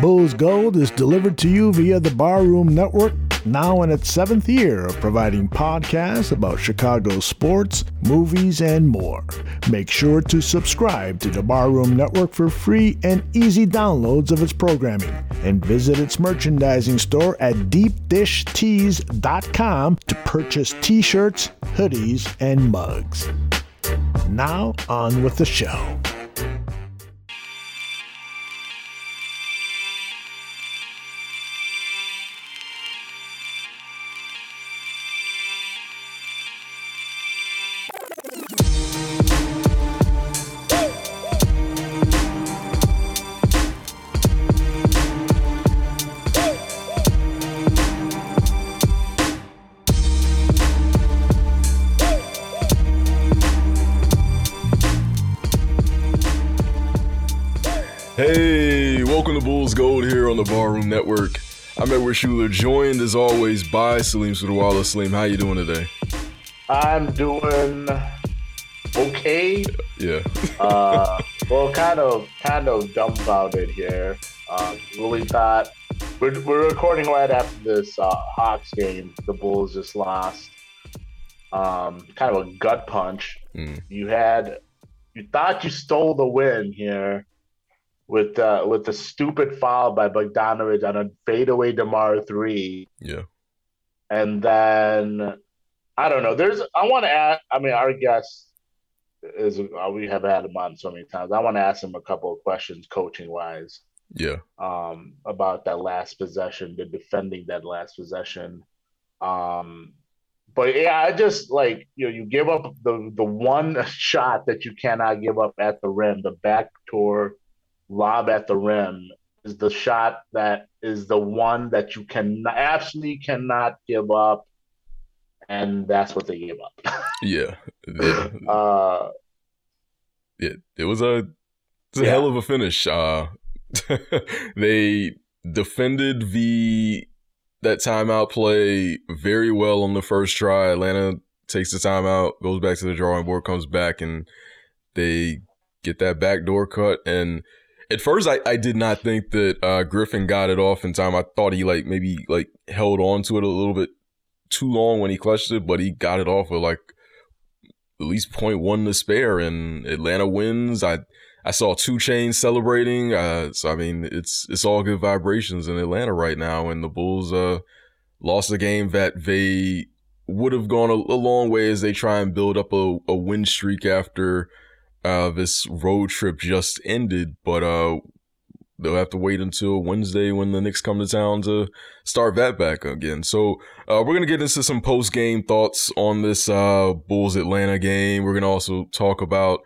Bulls Gold is delivered to you via the Barroom Network, now in its seventh year of providing podcasts about Chicago sports, movies, and more. Make sure to subscribe to the Barroom Network for free and easy downloads of its programming, and visit its merchandising store at deepdishtees.com to purchase t shirts, hoodies, and mugs. Now, on with the show. Schuler, joined as always by Salim Sudawala. Salim, how you doing today? I'm doing okay. Yeah. uh, well, kind of, kind of dumbfounded here. Um, really thought we're, we're recording right after this uh, Hawks game. The Bulls just lost. Um, kind of a gut punch. Mm. You had, you thought you stole the win here with uh, with the stupid foul by Bogdanovich on a fadeaway DeMar three. Yeah. And then I don't know. There's I want to ask. I mean, our guest is uh, we have had him on so many times. I want to ask him a couple of questions, coaching wise. Yeah. Um, about that last possession, the defending that last possession. Um, but yeah, I just like you know you give up the the one shot that you cannot give up at the rim, the backdoor lob at the rim is the shot that is the one that you can absolutely cannot give up, and that's what they gave up. Yeah. Yeah. uh, it, it was a, it's a Yeah. hell of a finish. Uh, they defended the that timeout play very well on the first try. Atlanta takes the timeout, goes back to the drawing board, comes back, and they get that backdoor cut. And at first, I, I did not think that uh, Griffin got it off in time. I thought he like maybe like held on to it a little bit too long when he clutched it, but he got it off with like at least point one to spare, and Atlanta wins. I I saw 2 Chainz celebrating. Uh, so I mean, it's it's all good vibrations in Atlanta right now, and the Bulls uh lost a game that they would have gone a, a long way as they try and build up a, a win streak after uh this road trip just ended, but uh. They'll have to wait until Wednesday when the Knicks come to town to start that back again. So uh, we're gonna get into some post game thoughts on this uh, Bulls Atlanta game. We're gonna also talk about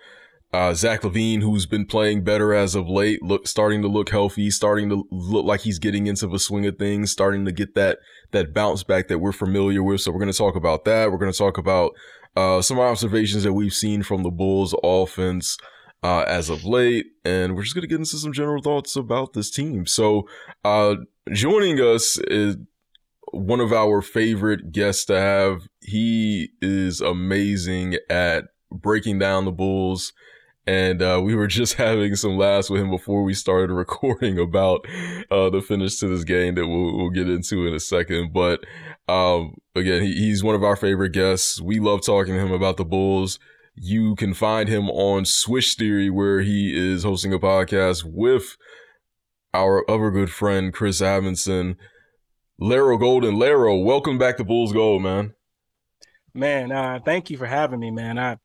uh, Zach LaVine, who's been playing better as of late, look starting to look healthy, starting to look like he's getting into the swing of things, starting to get that that bounce back that we're familiar with. So we're gonna talk about that. We're gonna talk about uh, some observations that we've seen from the Bulls offense. Uh, as of late, and we're just gonna get into some general thoughts about this team. So, uh, joining us is one of our favorite guests to have. He is amazing at breaking down the Bulls. And uh, we were just having some laughs with him before we started recording about uh, the finish to this game that we'll, we'll get into in a second. But um, again, he, he's one of our favorite guests. We love talking to him about the Bulls. You can find him on Swish Theory, where he is hosting a podcast with our other good friend, Chris Amundsen. Laro Golden. Laro, welcome back to Bulls Gold, man. Man, uh, thank you for having me, man. I,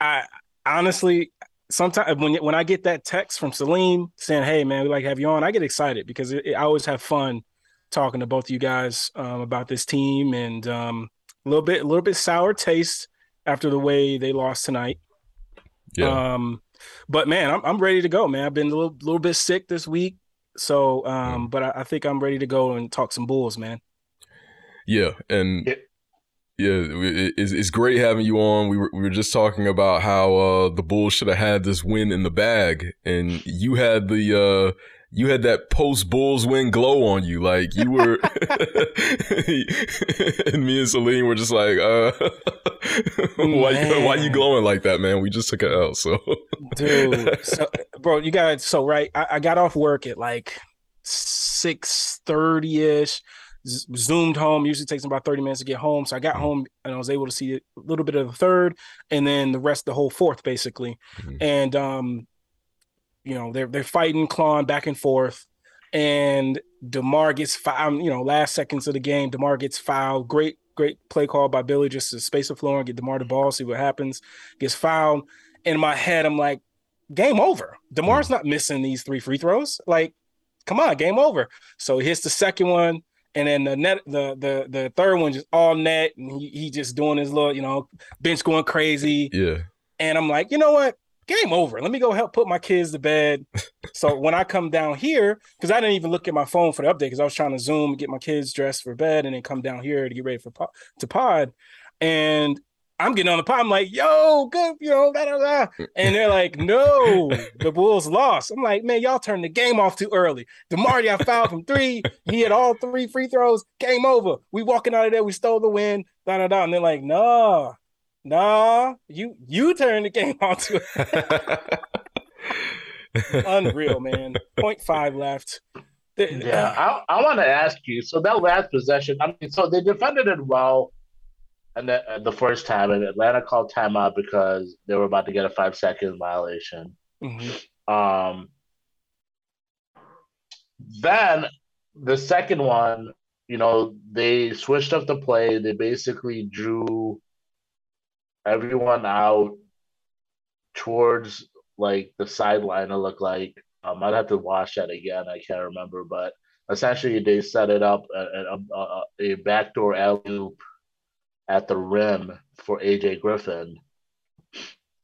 I honestly, sometimes when when I get that text from Salim saying, "Hey, man, we like to have you on," I get excited because it, it- I always have fun talking to both of you guys um, about this team and um, a little bit, a little bit sour taste after the way they lost tonight. Yeah. Um, but man, I'm I'm ready to go, man. I've been a little little bit sick this week, so um, but I, I think I'm ready to go and talk some Bulls, man. Yeah, and Yeah. Yeah, it's, it's great having you on. We were we were just talking about how uh, the Bulls should have had this win in the bag, and you had the uh, you had that post Bulls win glow on you, like you were. and me and Celine were just like, uh, why you, why you glowing like that, man? We just took it out, so dude. So, bro, you got so right. I, I got off work at like six thirty ish. Zoomed home. Usually takes about thirty minutes to get home. So I got home and I was able to see a little bit of the third, and then the rest, the whole fourth, basically. Mm-hmm. And um, you know, they're they're fighting, clawing back and forth, and DeMar gets fouled. You know, last seconds of the game, DeMar gets fouled. Great, great play call by Billy, just to space the floor and get DeMar the ball, see what happens. Gets fouled. In my head, I'm like, game over. DeMar's mm-hmm. not missing these three free throws. Like come on, game over. So he hits the second one, and then the net, the the the third one just all net, and he he just doing his little, you know, bench going crazy. Yeah. And I'm like, you know what? Game over. Let me go help put my kids to bed. so when I come down here, because I didn't even look at my phone for the update, because I was trying to zoom, get my kids dressed for bed, and then come down here to get ready for pod, to pod. And I'm getting on the pod. I'm like, yo, good, you know, blah, blah, blah. and they're like, no, the Bulls lost. I'm like, man, y'all turned the game off too early. DeMar got fouled from three. He had all three free throws. Game over. We walking out of there. We stole the win. Da da da. And they're like, nah, nah, you you turned the game off too. Unreal, man. Point five left. Yeah, I, I want to ask you. So that last possession, I mean, so they defended it well and the, uh, the first time, and Atlanta called timeout because they were about to get a five second violation. Mm-hmm. Um, then the second one, you know, they switched up the play. They basically drew everyone out towards like the sideline. It looked like um, I'd have to watch that again. I can't remember, but essentially they set it up a, a, a, a backdoor alley oop at the rim for AJ Griffin.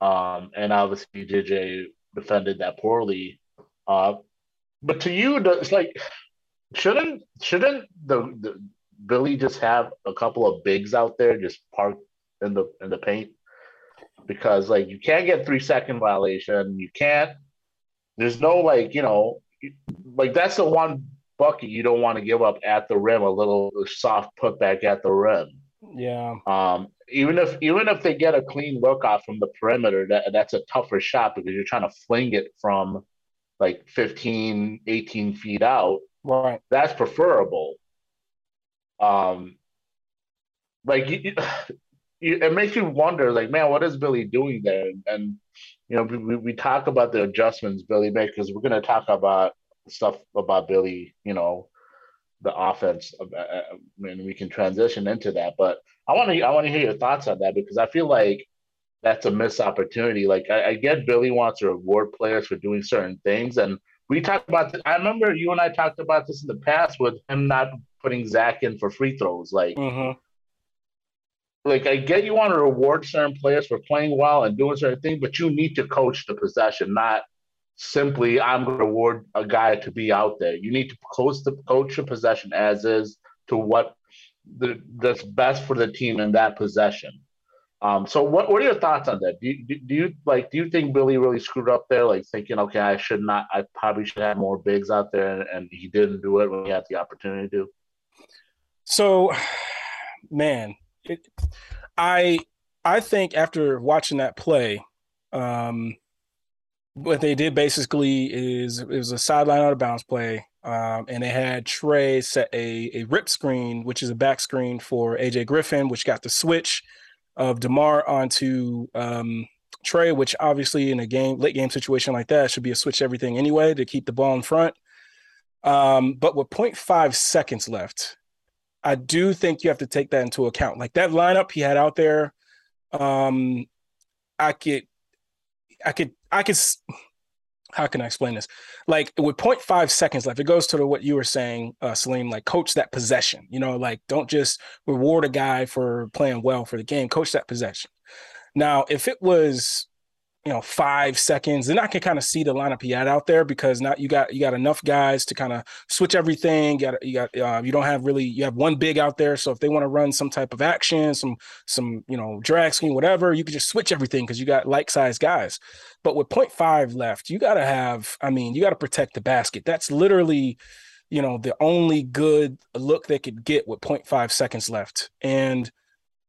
Um, and obviously JJ defended that poorly. Uh, but to you, it's like shouldn't shouldn't the, the Billy just have a couple of bigs out there just parked in the in the paint? Because like you can't get three second violation, you can't. There's no like you know, like that's the one bucket you don't want to give up at the rim. A little soft putback at the rim. Yeah. Um, even if even if they get a clean look off from the perimeter, that that's a tougher shot because you're trying to fling it from like 15, 18 feet out. Right. That's preferable. Um, like you, you, it makes you wonder, like, man, what is Billy doing there? And you know, we, we talk about the adjustments Billy made because we're going to talk about stuff about Billy, you know, the offense, uh, uh, and we can transition into that. But I want to I want to hear your thoughts on that because I feel like that's a missed opportunity. Like I, I get Billy wants to reward players for doing certain things, and we talked about. This, I remember you and I talked about this in the past with him not putting Zach in for free throws. Like, mm-hmm. like I get you want to reward certain players for playing well and doing certain things, but you need to coach the possession, not simply I'm going to reward a guy to be out there. You need to coach the coach the possession as is to what the, that's best for the team in that possession. Um, so what, what are your thoughts on that? Do you, do you like do you think Billy really screwed up there? Like thinking, okay, I should not, I probably should have more bigs out there, and, and he didn't do it when he had the opportunity to. So, man, it, I I think after watching that play, um, what they did basically is it was a sideline out of bounds play. Um, and they had Trey set a, a rip screen, which is a back screen for AJ Griffin, which got the switch of DeMar onto um, Trey, which obviously in a game, late game situation like that should be a switch everything anyway to keep the ball in front. Um, but with 0.5 seconds left, I do think you have to take that into account. Like that lineup he had out there, um, I could, I could I could how can I explain this? Like with 0.5 seconds left, it goes to what you were saying, uh, Salim, like coach that possession, you know, like don't just reward a guy for playing well for the game, coach that possession. Now, if it was you know five seconds then i can kind of see the lineup he had out there because now you got you got enough guys to kind of switch everything you got you got uh, you don't have really you have one big out there so if they want to run some type of action some some you know drag screen whatever you can just switch everything because you got like size guys. But with 0.5 left you got to have i mean you got to protect the basket. That's literally you know the only good look they could get with 0.5 seconds left. And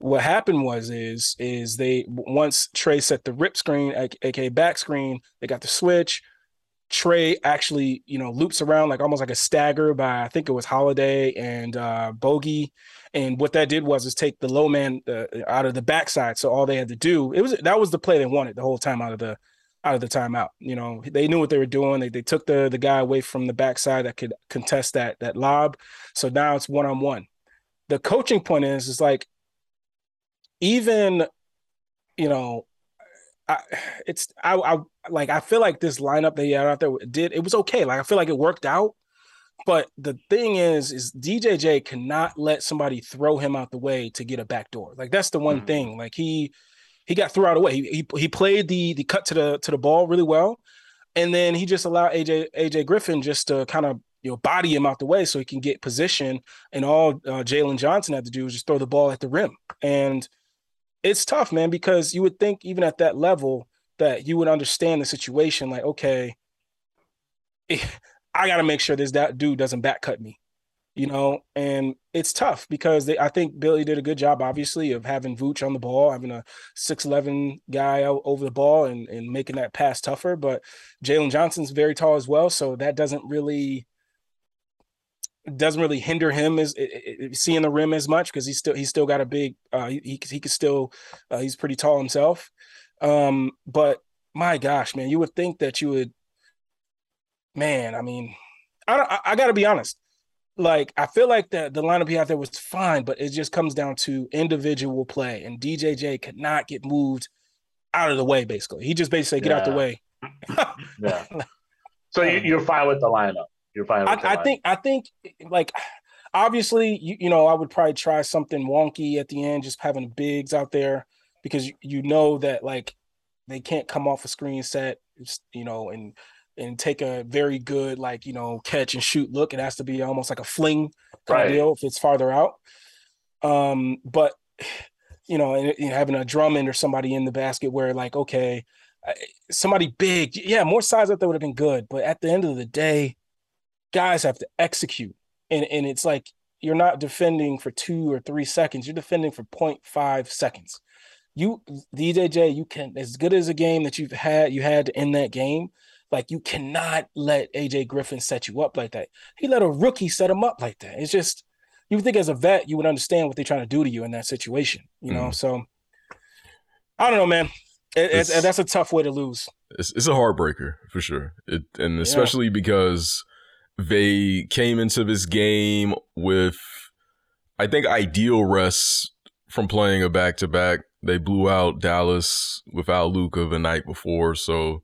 what happened was is is they once Trey set the rip screen, aka back screen, they got the switch. Trey actually, you know, loops around like almost like a stagger by I think it was Holiday and uh, Bogey, and what that did was is take the low man uh, out of the backside. So all they had to do it was that was the play they wanted the whole time out of the out of the timeout. You know, they knew what they were doing. They, they took the the guy away from the backside that could contest that that lob. So now it's one on one. The coaching point is is like even you know I, it's I, I like I feel like this lineup they had out there did it was okay. Like I feel like it worked out. But the thing is, is DJJ cannot let somebody throw him out the way to get a back door. Like that's the one mm-hmm. thing. Like he he got thrown out away. He, he he played the the cut to the to the ball really well, and then he just allowed AJ AJ Griffin just to kind of you know body him out the way so he can get position. And all uh, Jalen Johnson had to do was just throw the ball at the rim. And it's tough, man, because you would think even at that level that you would understand the situation. Like, okay, I got to make sure this that dude doesn't back cut me you know, and it's tough because they, I think Billy did a good job, obviously, of having Vooch on the ball, having a 6'11 guy out over the ball and, and making that pass tougher. But Jalen Johnson's very tall as well. So that doesn't really doesn't really hinder him as it, it, seeing the rim as much because he's still he's still got a big uh he he, could still uh, he's pretty tall himself um but my gosh man you would think that you would man i mean i I, I got to be honest like I feel like the the lineup he had there was fine, but it just comes down to individual play, and DJJ could not get moved out of the way. Basically, he just basically get out the way. yeah. So you, are fine with the lineup. I, I think. I think like obviously you, you know I would probably try something wonky at the end, just having bigs out there because you, you know that like they can't come off a screen set, you know, and and take a very good like you know catch and shoot look. It has to be almost like a fling kind right. of deal if it's farther out. Um, but you know, and, and having a Drummond or somebody in the basket where like okay, somebody big, yeah, more size up there would have been good. But at the end of the day, guys have to execute, and and it's like you're not defending for two or three seconds. You're defending for 0.5 seconds. You DJJ, you can as good as a game that you've had you had in that game like you cannot let AJ Griffin set you up like that. He let a rookie set him up like that. It's just you would think as a vet you would understand what they're trying to do to you in that situation. You know, mm. so I don't know, man. It, it's, it, that's a tough way to lose. It's, it's a heartbreaker for sure, it, and especially yeah. because they came into this game with, I think, ideal rest from playing a back to back. They blew out Dallas without Luka the night before, so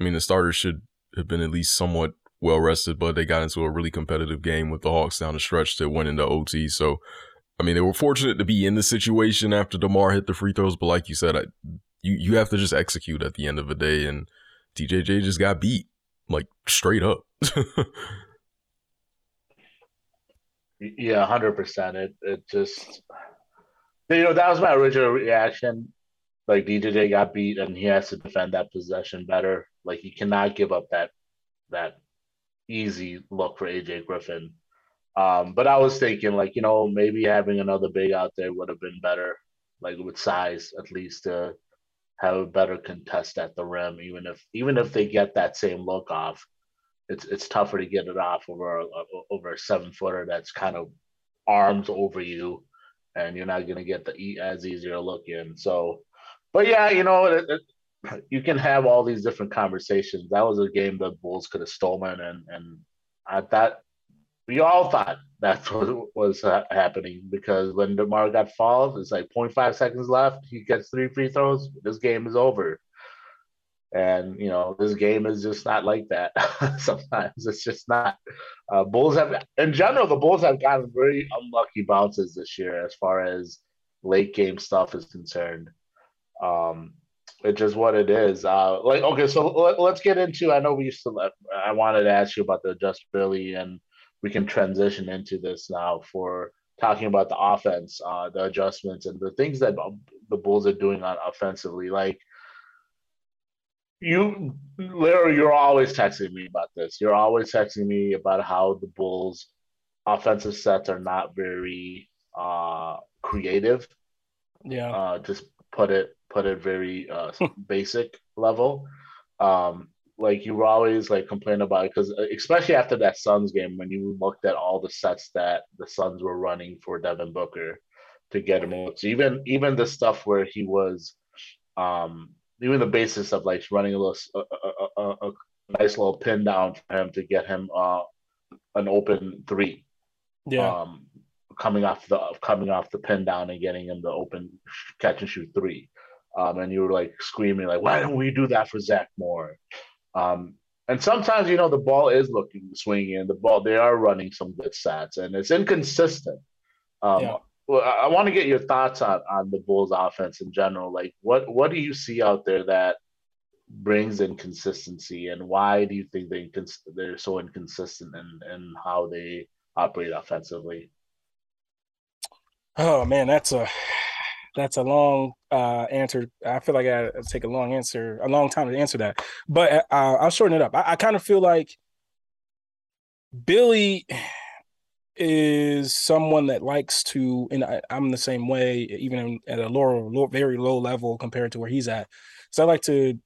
I mean, the starters should have been at least somewhat well rested, but they got into a really competitive game with the Hawks down the stretch that went into OT. So, I mean, they were fortunate to be in the situation after DeMar hit the free throws. But like you said, I, you you have to just execute at the end of the day, and DJJ just got beat like straight up. yeah, hundred percent. It it just you know that was my original reaction. Like DJJ got beat, and he has to defend that possession better. Like he cannot give up that that easy look for AJ Griffin. Um, but I was thinking like, you know, maybe having another big out there would have been better, like with size at least to have a better contest at the rim, even if even if they get that same look off, it's it's tougher to get it off over over a seven footer that's kind of arms over you, and you're not gonna get the as easier look in. So, but yeah, you know, it, it, you can have all these different conversations. That was a game the Bulls could have stolen, and and at that we all thought that's what was happening because when DeMar got fouled, it's like 0.5 seconds left. He gets three free throws. This game is over. And you know this game is just not like that. Sometimes it's just not. Uh, Bulls have, in general, the Bulls have gotten very unlucky bounces this year as far as late game stuff is concerned. Um, it's just what it is. Uh, like okay, so let, us get into. I know we used to. I wanted to ask you about the adjustability, and we can transition into this now for talking about the offense, uh, the adjustments, and the things that the Bulls are doing on offensively. Like you, Larry, you're always texting me about this. You're always texting me about how the Bulls' offensive sets are not very uh, creative. Yeah. Uh, just put it put it very uh, basic level. Um, like you were always like complaining about it because uh, especially after that Suns game when you looked at all the sets that the Suns were running for Devin Booker to get him So even even the stuff where he was, um, even the basis of like running a little a, a, a, a nice little pin down for him to get him uh an open three. Yeah. Um, coming off the coming off the pin down and getting him the open catch and shoot three. Um, and you were like screaming like, why don't we do that for Zach more? Um, and sometimes you know the ball is looking swinging, the ball they are running some good stats, and it's inconsistent. Um, yeah. Well, I, I want to get your thoughts on on the Bulls offense in general. Like, what what do you see out there that brings inconsistency, and why do you think they they're so inconsistent in in how they operate offensively? Oh man, that's a that's a long uh, answer. I feel like I take a long answer, a long time to answer that, but uh, I'll shorten it up. I, I kind of feel like Billy is someone that likes to, and I, am the same way, even at a lower, low, very low level compared to where he's at. So I like to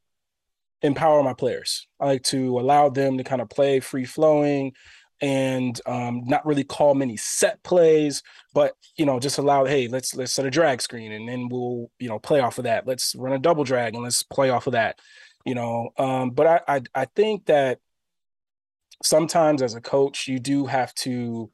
empower my players. I like to allow them to kind of play free flowing and um, not really call many set plays, but you know, just allow, hey, let's let's set a drag screen and then we'll you know play off of that. Let's run a double drag and let's play off of that. You know, um, but I, I I think that sometimes as a coach, you do have to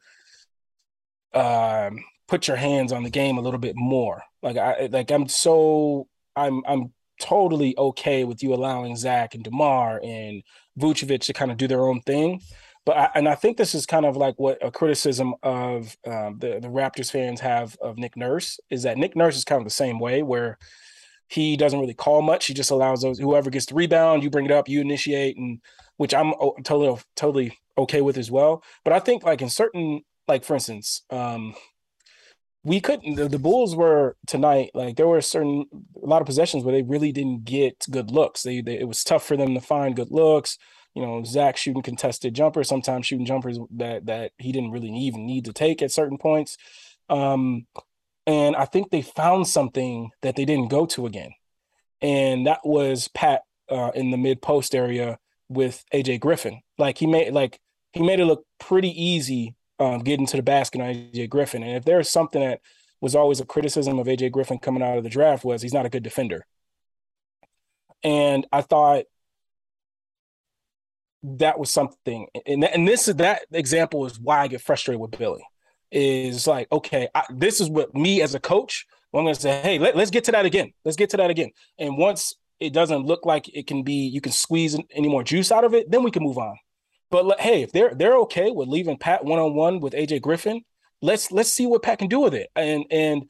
um, put your hands on the game a little bit more. Like I like I'm so I'm I'm totally okay with you allowing Zach and DeMar and Vucevic to kind of do their own thing. But I, and I think this is kind of like what a criticism of um, the the Raptors fans have of Nick Nurse is that Nick Nurse is kind of the same way where he doesn't really call much. He just allows those whoever gets the rebound, you bring it up, you initiate, and which I'm totally totally okay with as well. But I think like in certain like for instance, um, we couldn't the, the, bulls were tonight like there were certain a lot of possessions where they really didn't get good looks they, they, it was tough for them to find good looks you know, Zach shooting contested jumpers, sometimes shooting jumpers that that he didn't really even need to take at certain points. Um, and I think they found something that they didn't go to again, and that was Pat uh, in the mid post area with AJ Griffin. Like he made like he made it look pretty easy um, getting to the basket on AJ Griffin. And if there's something that was always a criticism of AJ Griffin coming out of the draft was he's not a good defender. And I thought that was something and, and this is that example is why i get frustrated with billy is like okay I, this is what me as a coach i'm going to say hey let, let's get to that again let's get to that again. And once it doesn't look like it can be you can squeeze any more juice out of it then we can move on. But hey if they're they're okay with leaving pat one-on-one with aj griffin let's let's see what pat can do with it. And and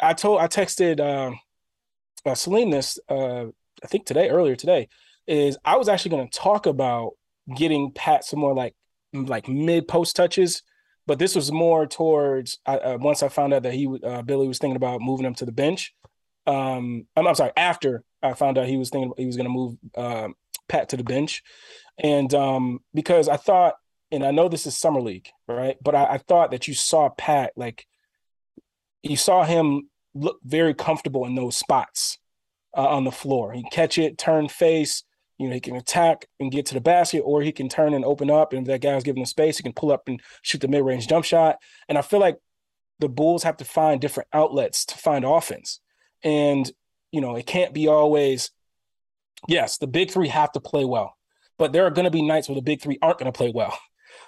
i told i texted uh, uh this uh i think today earlier today is I was actually going to talk about getting Pat some more like like mid post touches, but this was more towards uh, once I found out that he uh, Billy was thinking about moving him to the bench. Um, I'm, I'm sorry. After I found out he was thinking he was going to move uh, Pat to the bench, and um, because I thought, and I know this is summer league, right? But I, I thought that you saw Pat like you saw him look very comfortable in those spots uh, on the floor. He catch it, turn face, you know, he can attack and get to the basket, or he can turn and open up. And if that guy's giving him space, he can pull up and shoot the mid range jump shot. And I feel like the Bulls have to find different outlets to find offense. And, you know, it can't be always, yes, the big three have to play well, but there are going to be nights where the big three aren't going to play well.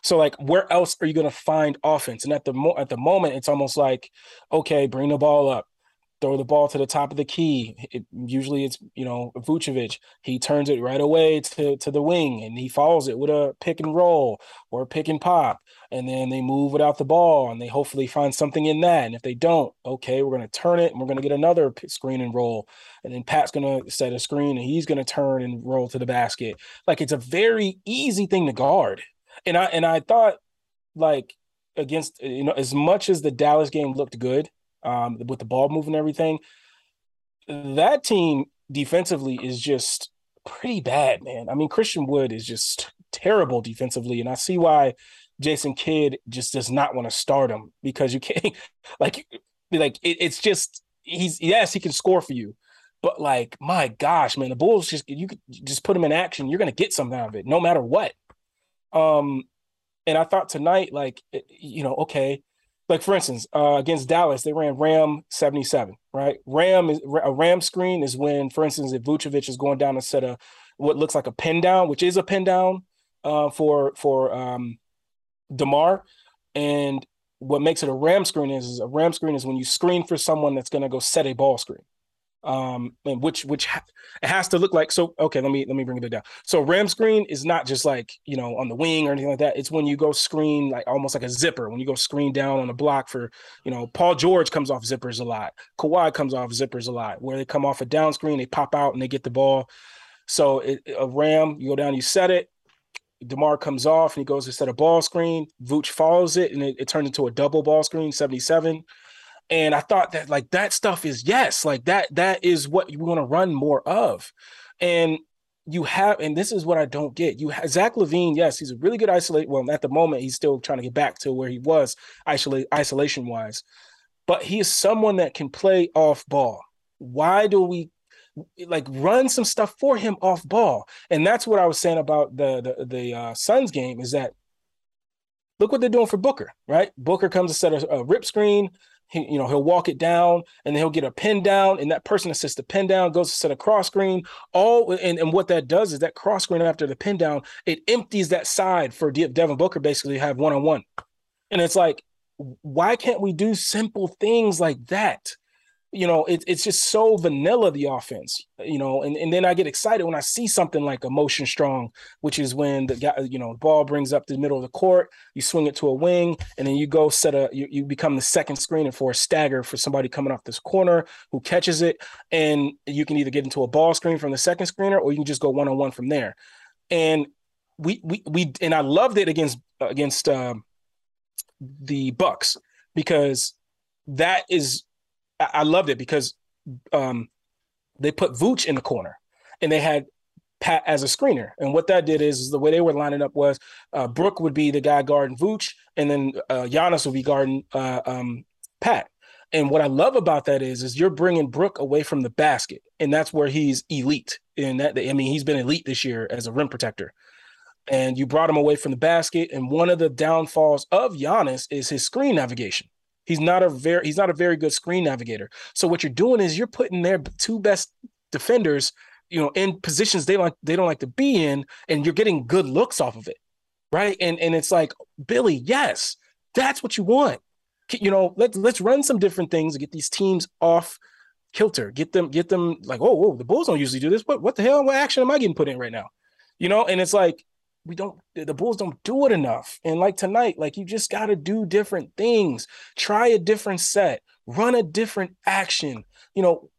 So like, where else are you going to find offense? And at the mo- at the moment, it's almost like, okay, bring the ball up, throw the ball to the top of the key. It, usually it's, you know, Vucevic. He turns it right away to, to the wing and he follows it with a pick and roll or a pick and pop. And then they move without the ball and they hopefully find something in that. And if they don't, okay, we're going to turn it and we're going to get another screen and roll. And then Pat's going to set a screen and he's going to turn and roll to the basket. Like it's a very easy thing to guard. And I, and I thought like against, you know, as much as the Dallas game looked good, um, with the ball moving and everything. That team defensively is just pretty bad, man. I mean, Christian Wood is just terrible defensively, and I see why Jason Kidd just does not want to start him because you can't like like it, it's just he's yes he can score for you, But like, my gosh, man, the Bulls just you could just put them in action, you're gonna get something out of it, no matter what. Um, and I thought tonight, like, you know, okay, like for instance, uh, against Dallas, they ran Ram 77, right? Ram is a Ram screen is when, for instance, if Vucevic is going down a set of what looks like a pin down, which is a pin down uh, for for um, DeMar, and what makes it a ram screen is, is a ram screen is when you screen for someone that's going to go set a ball screen um and which which ha- it has to look like so okay let me let me bring it down. So ram screen is not just like you know on the wing or anything like that. It's when you go screen like almost like a zipper. When you go screen down on a block for you know paul george comes off zippers a lot. Kawhi comes off zippers a lot. Where they come off a down screen they pop out and they get the ball. So it, a ram you go down you set it. DeMar comes off and he goes to set a ball screen. Vooch follows it and it, it turns into a double ball screen, 77. And I thought that like that stuff is yes, like that that is what you want to run more of. And you have, and this is what I don't get. You have Zach LaVine yes, he's a really good isolate. Well, at the moment, he's still trying to get back to where he was isolate isolation wise, but he is someone that can play off ball. Why do we like run some stuff for him off ball. And that's what I was saying about the the, the uh, Suns game is that look what they're doing for Booker, right? Booker comes to set a, a rip screen. He, you know, he'll walk it down and then he'll get a pin down, and that person assists the pin down, goes to set a cross screen. All and, and what that does is that cross screen after the pin down, it empties that side for Devin Booker basically have one on one. And it's like, why can't we do simple things like that? You know, it, it's just so vanilla the offense, you know, and, and then I get excited when I see something like a motion strong, which is when the guy, you know, the ball brings up the middle of the court, you swing it to a wing, and then you go set a you, you become the second screener for a stagger for somebody coming off this corner who catches it, and you can either get into a ball screen from the second screener or you can just go one on one from there. And we we we and I loved it against against um, the Bucks because that is I loved it because um, they put Vooch in the corner and they had Pat as a screener. And what that did is, is the way they were lining up was uh, Brook would be the guy guarding Vooch, and then uh, Giannis would be guarding uh, um, Pat. And what I love about that is, is you're bringing Brook away from the basket, and that's where he's elite. And that I mean, he's been elite this year as a rim protector. And you brought him away from the basket. And one of the downfalls of Giannis is his screen navigation. He's not a very he's not a very good screen navigator. So what you're doing is you're putting their two best defenders, you know, in positions they like they don't like to be in, and you're getting good looks off of it, right? And and it's like Billy, yes, that's what you want. You know, let's let's run some different things to get these teams off kilter. Get them get them like, oh, whoa, the Bulls don't usually do this. What what the hell? What action am I getting put in right now? You know, and it's like we don't the bulls don't do it enough. And like tonight like you just got to do different things. Try a different set. Run a different action. You know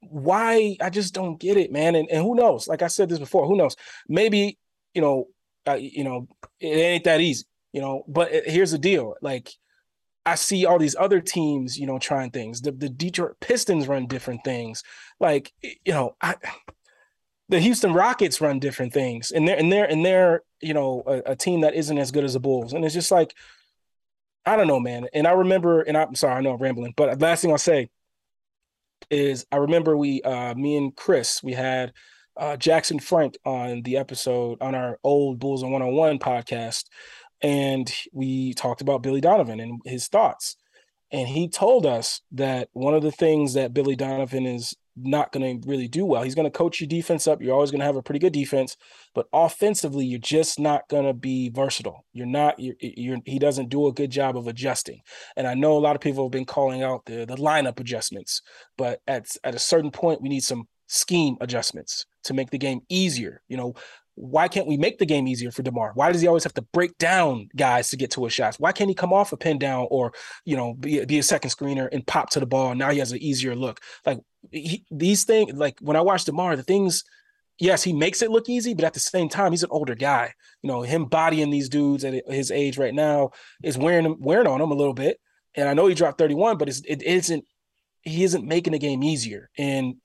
why? I just don't get it man. And, and who knows? Like i said this before who knows? Maybe you know uh, you know it ain't that easy you know? But here's the deal. Like I see all these other teams, you know, trying things. The, the Detroit Pistons run different things. Like, you know, I the Houston Rockets run different things, and they're and they're and they're you know a, a, team that isn't as good as the Bulls, and it's just like I don't know, man. And I remember, and I'm sorry, I know I'm rambling, but last thing I'll say is I remember we, uh, me and Chris, we had uh, Jackson Frank on the episode on our old Bulls on One on One podcast, and we talked about Billy Donovan and his thoughts. And he told us that one of the things that Billy Donovan is not going to really do well. He's going to coach your defense up. You're always going to have a pretty good defense, but offensively, you're just not going to be versatile. You're not. You're, you're. He doesn't do a good job of adjusting. And I know a lot of people have been calling out the the lineup adjustments, but at at a certain point, we need some scheme adjustments to make the game easier. You know, why can't we make the game easier for DeMar? Why does he always have to break down guys to get to his shots? Why can't he come off a pin down or, you know, be, be a second screener and pop to the ball? Now he has an easier look. Like he, these things, like when I watch DeMar, the things, yes, he makes it look easy, but at the same time, he's an older guy. You know, him bodying these dudes at his age right now is wearing wearing on him a little bit. And I know he dropped 31, but it's, it isn't, he isn't making the game easier. And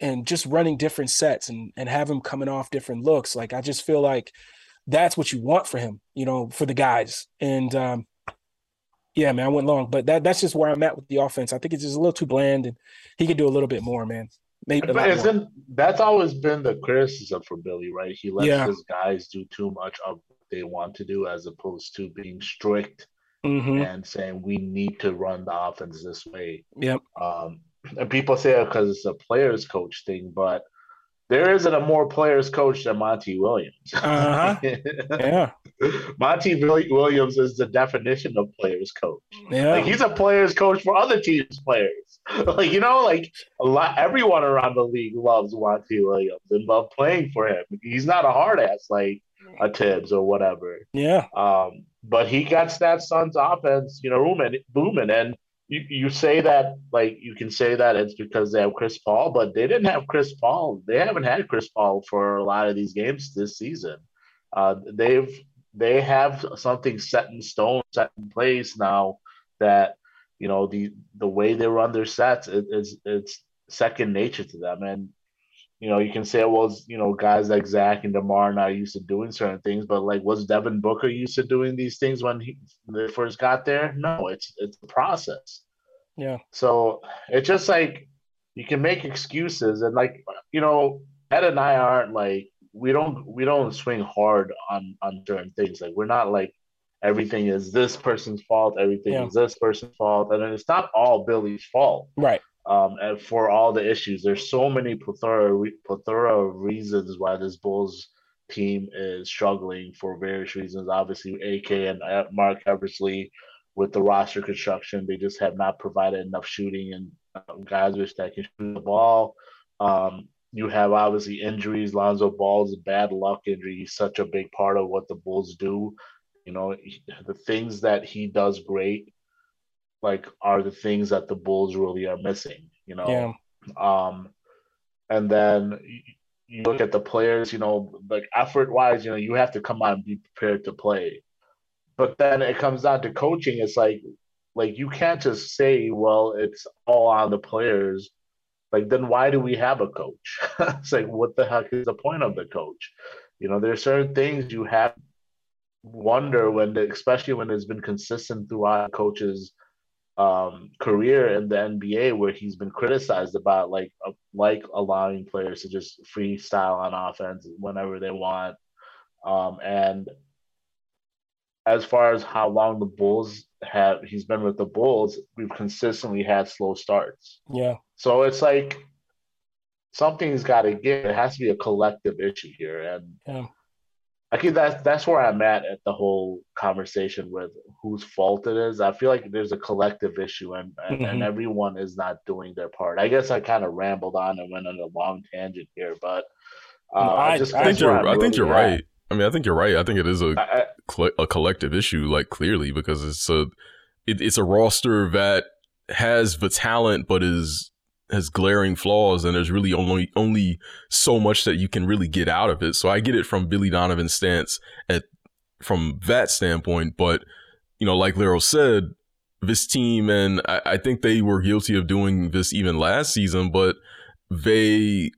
and just running different sets and and have him coming off different looks. Like I just feel like that's what you want for him, you know, for the guys. And um, yeah, man, I went long, but that that's just where I'm at with the offense. I think it's just a little too bland, and he could do a little bit more, man. Maybe but isn't that's always been the criticism for Billy, right? He lets yeah. his guys do too much of what they want to do as opposed to being strict mm-hmm. and saying we need to run the offense this way. Yep. Um, and people say because it's a players coach thing, but there isn't a more players coach than Monty Williams. Uh-huh. yeah. Monty Williams is the definition of players coach. Yeah. Like he's a players coach for other teams' players. Like, you know, like a lot everyone around the league loves Monty Williams and love playing for him. He's not a hard ass like a Thibs or whatever. Yeah. Um, but he got that Suns offense, you know, booming, booming. And you, you say that like you can say that it's because they have Chris Paul, but they didn't have Chris Paul. They haven't had Chris Paul for a lot of these games this season. Uh, they've they have something set in stone, set in place now that you know the the way they run their sets it, it's it's second nature to them, and you know, you can say, well, you know, guys like Zach and DeMar not used to doing certain things, but like, was Devin Booker used to doing these things when he when they first got there? No, it's it's a process. Yeah. So it's just like you can make excuses, and like you know, Ed and I aren't like we don't we don't swing hard on on certain things. Like we're not like everything is this person's fault, everything yeah. is this person's fault, and it's not all Billy's fault. Right um, and for all the issues. There's so many plethora plethora of reasons why this Bulls team is struggling for various reasons. Obviously, AK and Mark Marc Eversley with the roster construction, they just have not provided enough shooting and um, guys which that can shoot the ball. Um, you have obviously injuries. Lonzo Ball's bad luck injury. He's such a big part of what the Bulls do. You know, the things that he does great like are the things that the Bulls really are missing, you know. Yeah. Um, and then you look at the players, you know, like effort wise, you know, you have to come out and be prepared to play. But then it comes down to coaching. It's like, like you can't just say, well, it's all on the players. Like, then why do we have a coach? it's like, what the heck is the point of the coach? You know, there's certain things you have wonder when, the, especially when it's been consistent throughout coaches um, career in the NBA where he's been criticized about like uh, like allowing players to just freestyle on offense whenever they want. Um, and as far as how long the Bulls have he's been with the Bulls, we've consistently had slow starts. Yeah. So it's like something's got to give. It has to be a collective issue here, and yeah. I think that's that's where I'm at at the whole conversation with whose fault it is. I feel like there's a collective issue and and, mm-hmm. and everyone is not doing their part. I guess I kind of rambled on and went on a long tangent here, but uh, I, I, just I think you're I think you're at. right. I mean, I think you're right. I think it is a collective issue, like clearly, because it's a it, it's a roster that has the talent, but is has glaring flaws and there's really only only so much that you can really get out of it. So I get it from Billy Donovan's stance at from that standpoint, but you know, like Lero said, this team and I, I think they were guilty of doing this even last season, but they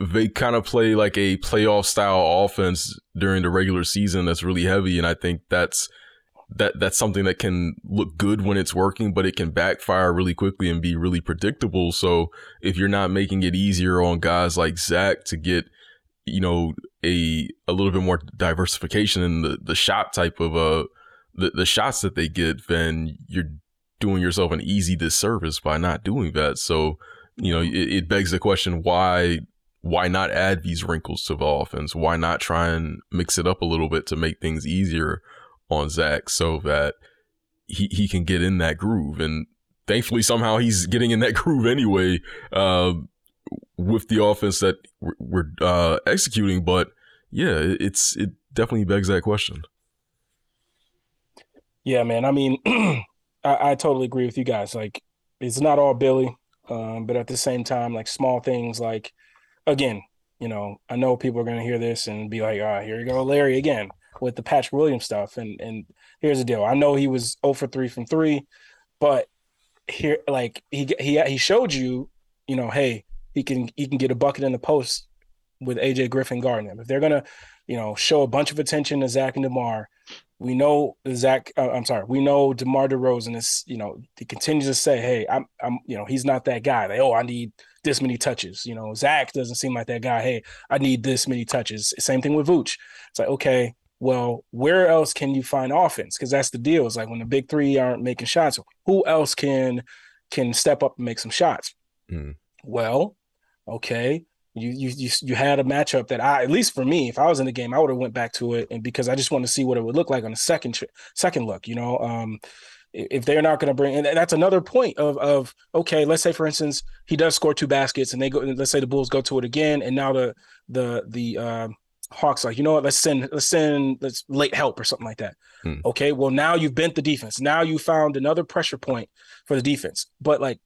they kind of play like a playoff style offense during the regular season that's really heavy and I think that's that that's something that can look good when it's working, but it can backfire really quickly and be really predictable. So if you're not making it easier on guys like Zach to get, you know, a a little bit more diversification in the, the shot type of uh the, the shots that they get, then you're doing yourself an easy disservice by not doing that. So, you know, it, it begs the question why why not add these wrinkles to the offense? Why not try and mix it up a little bit to make things easier on Zach so that he, he can get in that groove. And thankfully, somehow he's getting in that groove anyway uh, with the offense that we're, uh, executing. But yeah, it's it definitely begs that question. Yeah, man. I mean, I, I, totally agree with you guys. Like, it's not all Billy, um, but at the same time, like small things like, again, you know, I know people are going to hear this and be like, ah, here you go, Larry again with the Patrick Williams stuff. And and here's the deal. I know he was 0 for 3 from 3, but here like he he he showed you, you know, hey, he can he can get a bucket in the post with AJ Griffin guarding him. If they're gonna, you know, show a bunch of attention to Zach and DeMar, we know Zach. Uh, I'm sorry, we know DeMar DeRozan is, you know, he continues to say, "Hey, I'm, I'm, you know, he's not that guy." Like, oh, I need this many touches. You know, Zach doesn't seem like that guy. Hey, I need this many touches. Same thing with Vooch. It's like, okay, well, where else can you find offense? Because that's the deal. It's like when the big three aren't making shots, who else can can step up and make some shots? Mm. Well, okay, you you you you had a matchup that I at least for me, if I was in the game, I would have went back to it, and because I just want to see what it would look like on a second second look. You know, um, if they're not going to bring, and that's another point of of okay, let's say for instance he does score two baskets, and they go, let's say the Bulls go to it again, and now the the the uh, Hawks like, you know what, let's send let's send let's late help or something like that. Hmm. Okay, well now you've bent the defense. Now you found another pressure point for the defense, but like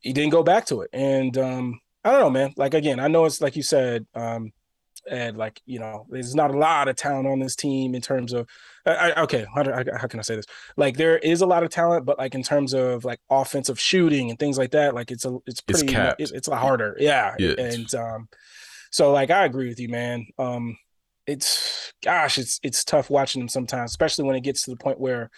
he didn't go back to it, and um, I don't know, man. Like again, I know it's like you said, um, and like you know, there's not a lot of talent on this team in terms of. I, okay, how, do, how can I say this? Like there is a lot of talent, but like in terms of like offensive shooting and things like that, like it's a it's pretty it's, it's, it's a harder, yeah. yeah and um, so like I agree with you, man. Um, it's gosh, it's it's tough watching them sometimes, especially when it gets to the point where,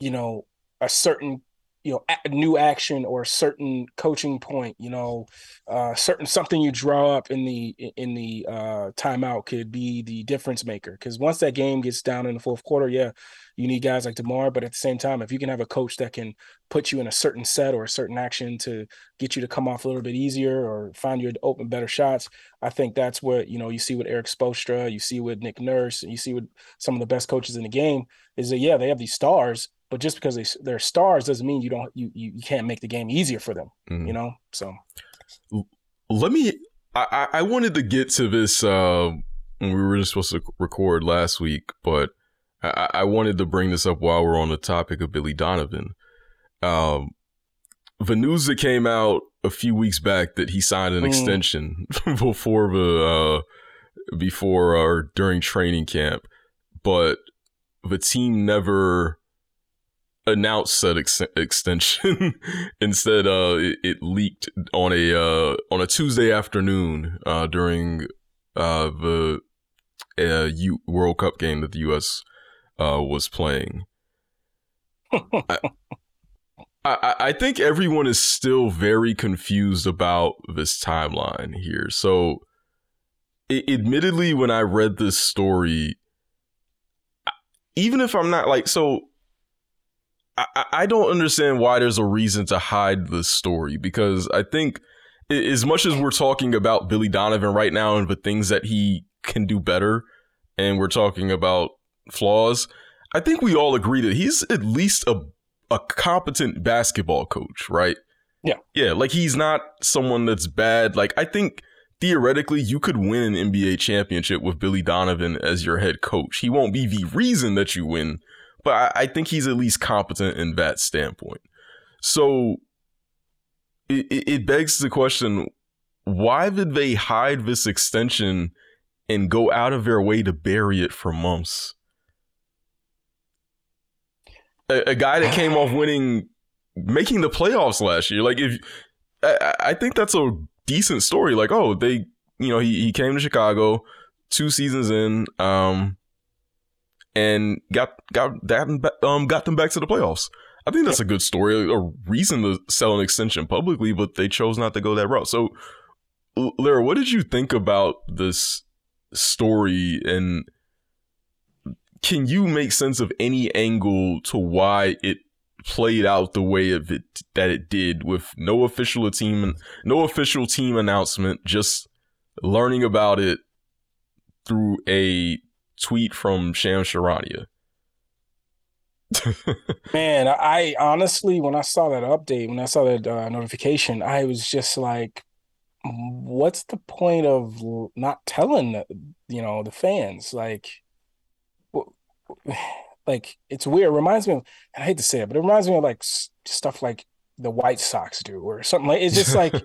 you know, a certain you know a new action or a certain coaching point you know uh certain something you draw up in the in the uh timeout could be the difference maker because once that game gets down in the fourth quarter yeah you need guys like DeMar but at the same time if you can have a coach that can put you in a certain set or a certain action to get you to come off a little bit easier or find you to open better shots I think that's what you know you see with Erik Spoelstra you see with Nick Nurse and you see with some of the best coaches in the game is that yeah they have these stars but just because they, they're stars doesn't mean you don't you you, can't make the game easier for them. Mm-hmm. You know, so let me. I I wanted to get to this uh, when we were supposed to record last week, but I, I wanted to bring this up while we're on the topic of Billy Donovan. Um, the news that came out a few weeks back that he signed an mm. extension before the uh, before or during training camp, but the team never announced said ex- extension. Instead, uh, it, it, leaked on a uh, on a Tuesday afternoon uh, during uh, the uh, U- World Cup game that the U.S. Uh, was playing. I, I, I think everyone is still very confused about this timeline here. So, it, admittedly, when I read this story, even if I'm not like so I, I don't understand why there's a reason to hide the story because I think as much as we're talking about Billy Donovan right now and the things that he can do better, and we're talking about flaws, I think we all agree that he's at least a a competent basketball coach, right? Yeah. Yeah, like he's not someone that's bad. Like I think theoretically you could win an NBA championship with Billy Donovan as your head coach. He won't be the reason that you win, but I, I think he's at least competent in that standpoint. So it, it begs the question why did they hide this extension and go out of their way to bury it for months? A, a guy that came off winning, making the playoffs last year. Like, if I, I think that's a decent story. Like, oh, they, you know, he, he came to Chicago two seasons in. Um, and got got that um got them back to the playoffs. I think that's a good story, a reason to sell an extension publicly, but they chose not to go that route. So, Lara, what did you think about this story, and can you make sense of any angle to why it played out the way of it that it did, with no official team, no official team announcement, just learning about it through a tweet from Shams Charania. Man, I honestly, when I saw that update, when I saw that uh, notification, I was just like, "What's the point of not telling you know the fans?" Like, like it's weird. It reminds me of, I hate to say it, but it reminds me of like stuff like the White Sox do or something like. It's just like.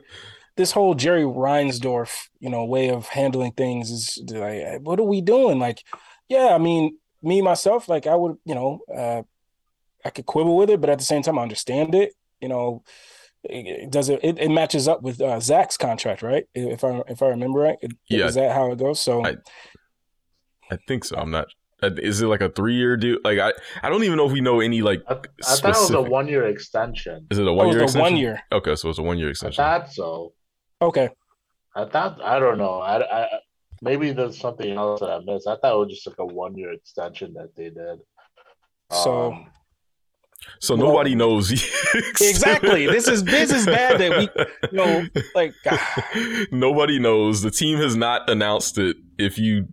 this whole Jerry Reinsdorf, you know, way of handling things is like, what are we doing? Like, yeah, I mean, me myself, like I would, you know, uh, I could quibble with it, but at the same time, I understand it. You know, it, does it, it, it matches up with uh, Zach's contract, right? If I if I remember right, it, yeah, is that how it goes? So, I, I think so. I'm not Is it like a three year deal? Like I, I don't even know if we know any like. I, I thought it was a one year extension. Is it a one year? extension? One year. Okay, so it's a one year extension. I thought so. Okay. I thought I don't know. I, I maybe there's something else that I missed. I thought it was just like a one year extension that they did. So. Um, so nobody knows. exactly. This is this is bad that we you know like nobody knows. The team has not announced it. If you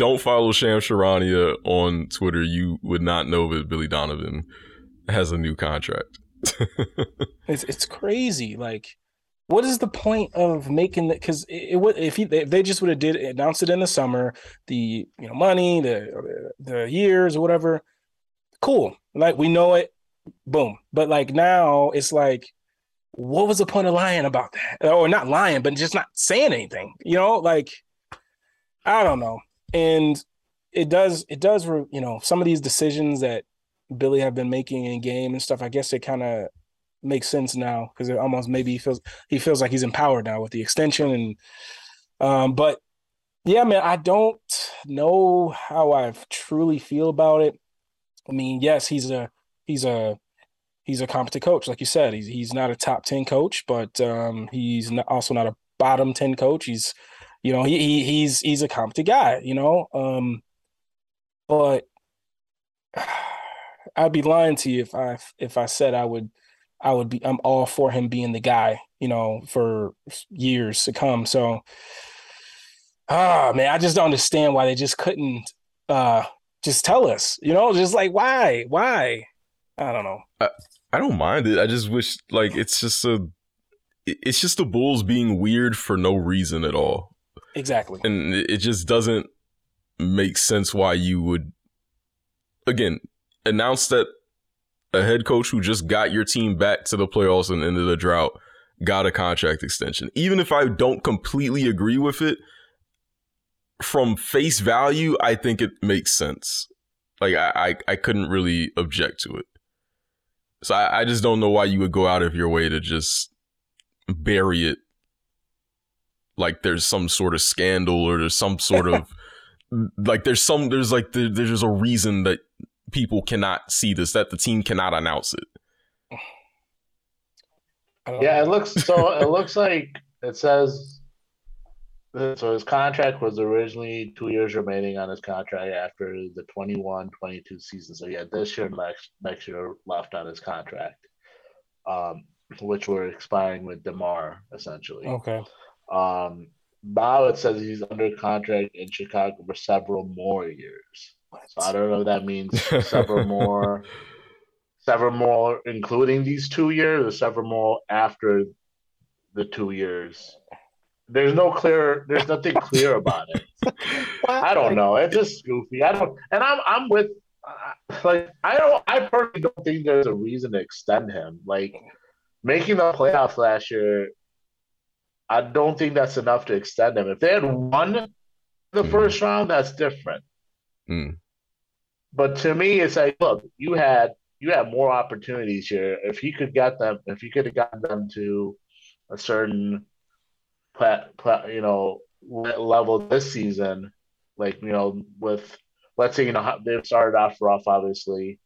don't follow Sham Charania on Twitter, you would not know that Billy Donovan has a new contract. it's it's crazy. Like, what is the point of making that? Because it, would if, he, if they just would have did announce it in the summer, the you know money, the the years or whatever, cool. Like we know it, boom. But like now, it's like, what was the point of lying about that? Or not lying, but just not saying anything. You know, like I don't know and it does it does you know some of these decisions that Billy have been making in game and stuff. I guess it kind of makes sense now because it almost maybe he feels he feels like he's empowered now with the extension and um but yeah man I don't know how I truly feel about it. I mean yes he's a he's a he's a competent coach like you said he's he's not a top 10 coach but um he's not, also not a bottom 10 coach he's you know, he, he he's he's a competent guy, you know. Um, but I'd be lying to you if I if I said I would I would be I'm all for him being the guy, you know, for years to come. So ah man, I just don't understand why they just couldn't uh just tell us, you know, just like why? Why? I don't know. I, I don't mind it. I just wish like it's just a it's just the Bulls being weird for no reason at all. Exactly. And it just doesn't make sense why you would, again, announce that a head coach who just got your team back to the playoffs and ended the drought got a contract extension. Even if I don't completely agree with it, from face value, I think it makes sense. Like I, I, I couldn't really object to it. So I, I just don't know why you would go out of your way to just bury it like there's some sort of scandal or there's some sort of like there's some there's like there, there's a reason that people cannot see this that the team cannot announce it. Yeah, it looks so. it looks like it says. So his contract was originally two years remaining on his contract after the 21-22 season. So yeah, this year and next next year left on his contract, um, which were expiring with DeMar essentially. Okay. Um, now it says he's under contract in Chicago for several more years. So I don't know if that means several more, several more, including these two years, or several more after the two years. There's no clear. There's nothing clear about it. I don't know. It's just goofy. I don't, and I'm I'm with uh, like I don't. I personally don't think there's a reason to extend him. Like making the playoffs last year I don't think that's enough to extend them. If they had won the mm. first round, that's different. Mm. But to me, it's like, look, you had you had more opportunities here. If he could get them, if you could have gotten them to a certain, plat, plat, you know, level this season, like you know, with let's say you know they've started off rough, obviously,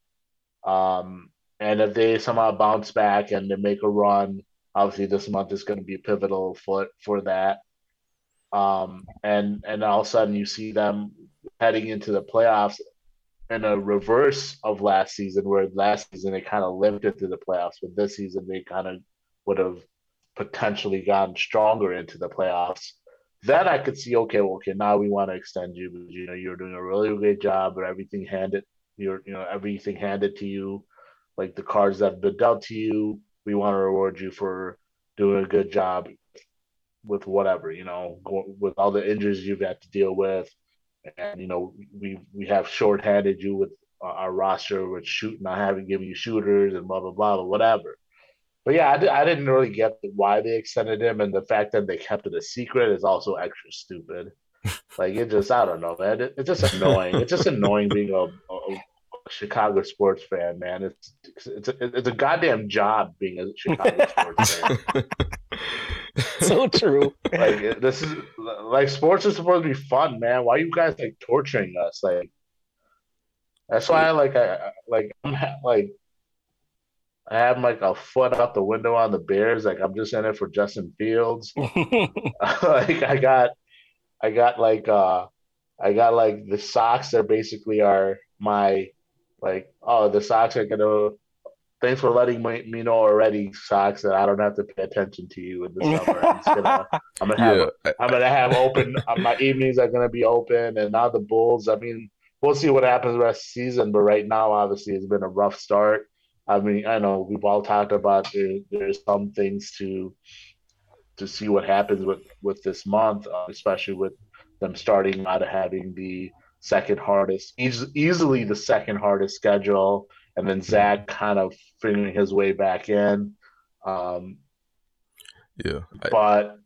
um, and if they somehow bounce back and they make a run Obviously, this month is going to be pivotal for for that. Um, and and all of a sudden, you see them heading into the playoffs in a reverse of last season, where last season they kind of limped into the playoffs, but this season they kind of would have potentially gotten stronger into the playoffs. Then I could see, okay, well, okay, now we want to extend you because you know you're doing a really great job, but everything handed, you're you know everything handed to you, like the cards that have been dealt to you, we want to reward you for doing a good job with whatever you know with all the injuries you've had to deal with. And you know we we have shorthanded you with uh, our roster with shooting not having given you shooters and blah blah blah whatever. But yeah I, I didn't really get why they extended him and the fact that they kept it a secret is also extra stupid. Like it just i don't know man. It, it's just annoying. It's just annoying being a, a Chicago sports fan, man. It's it's a, it's a goddamn job being a Chicago sports fan. so true. Like this is like sports is supposed to be fun, man. Why are you guys like torturing us? Like That's why I like I like I'm like I have like a foot out the window on the Bears. Like I'm just in it for Justin Fields. like I got I got like uh I got like the socks that basically are my like oh the socks are gonna thanks for letting me, me know already socks that I don't have to pay attention to you in the summer. I'm, gonna, I'm gonna have yeah. I'm gonna have open my evenings are gonna be open and now the Bulls. I mean we'll see what happens the rest of the season, but right now obviously it's been a rough start. I mean I know we've all talked about there, there's some things to to see what happens with with this month, uh, especially with them starting out of having the second hardest, easily, easily the second hardest schedule, and then Zach kind of figuring his way back in. Um, yeah, I, but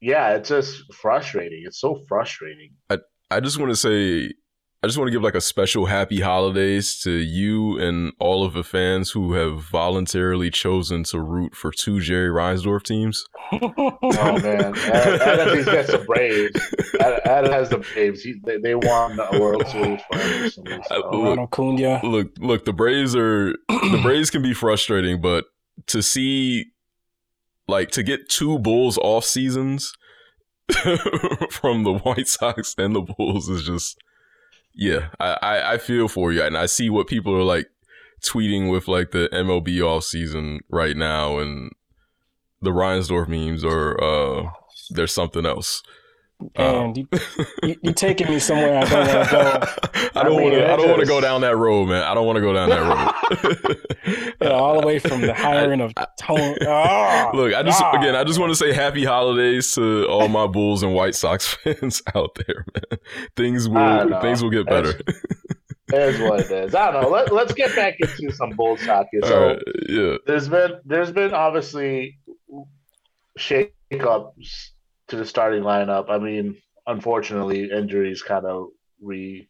yeah, it's just frustrating. It's so frustrating. I I just want to say I just want to give like a special happy holidays to you and all of the fans who have voluntarily chosen to root for two Jerry Reinsdorf teams. oh man, Adam, he's got some Braves. Adam has the Braves. He, they, they won the World Series finally. So. Look, look, look, the Braves are the Braves can be frustrating, but to see like to get two Bulls off seasons from the White Sox and the Bulls is just yeah, I, I, feel for you, and I see what people are like tweeting with like the MLB off season right now, and the Reinsdorf memes are uh, there's something else. And uh, you, you, are taking me somewhere I don't want to go. I don't want to. I don't want to go down that road, man. I don't want to go down that road. yeah, all the way from the hiring of tone. Oh, look, I just again, I just want to say happy holidays to all my Bulls and White Sox fans out there, man. Things will things will get better. Is what it is. I don't know. Let, let's get back into some Bulls hockey. So, right, yeah, there's been there's been obviously shakeups to the starting lineup. I mean, unfortunately, injuries kind of re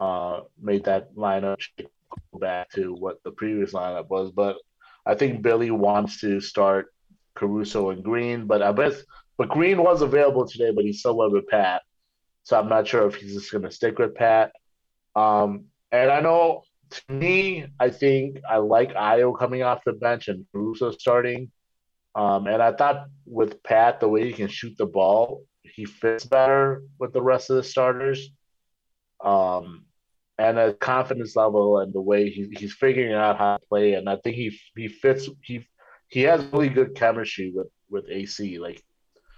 uh, made that lineup go back to what the previous lineup was. But I think Billy wants to start Caruso and Green, but I bet but Green was available today, but he's still with Pat. So I'm not sure if he's just gonna stick with Pat. Um, and I know to me, I think I like Ayo coming off the bench and Caruso starting. Um, and I thought with Pat, the way he can shoot the ball, he fits better with the rest of the starters. Um, and a confidence level and the way he, he's figuring out how to play. And I think he he fits he he has really good chemistry with with AC. Like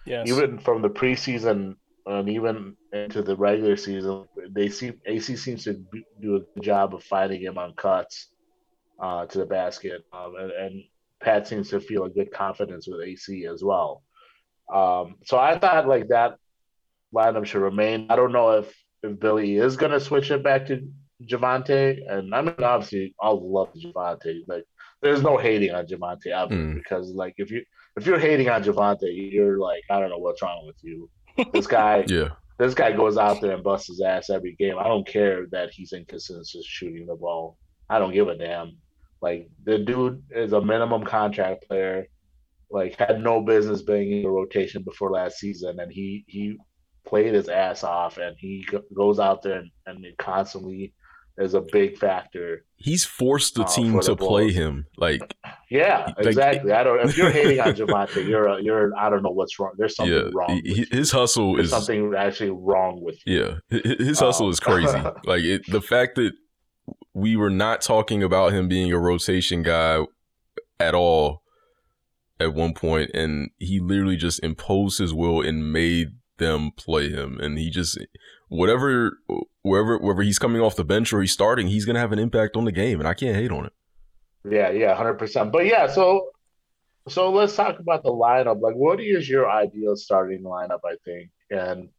yes. even from the preseason and even into the regular season, they seem AC seems to do a good job of fighting him on cuts uh, to the basket. Um, and, and Pat seems to feel a good confidence with AC as well. Um, so I thought like that lineup should remain. I don't know if if Billy is going to switch it back to Javonte, and I mean obviously I'll love Javonte. Like there's no hating on Javonte mm. because like if you if you're hating on Javonte, you're like I don't know what's wrong with you. This guy, yeah, this guy goes out there and busts his ass every game. I don't care that he's inconsistent shooting the ball. I don't give a damn. Like the dude is a minimum contract player. Like had no business being in the rotation before last season, and he he played his ass off, and he goes out there and, and constantly is a big factor. He's forced the uh, team to the play him. Like yeah, like, exactly. I don't. If you're hating on Javonte, you're a, you're. I don't know what's wrong. There's something yeah, wrong. He, his hustle There's is something actually wrong with you. Yeah, his hustle um, is crazy. like it, the fact that we were not talking about him being a rotation guy at all at one point, and he literally just imposed his will and made them play him. And he just whatever wherever wherever he's coming off the bench or he's starting, he's gonna have an impact on the game, and I can't hate on it. Yeah, yeah, hundred percent. But yeah, so so let's talk about the lineup. Like, what is your ideal starting lineup? I think, and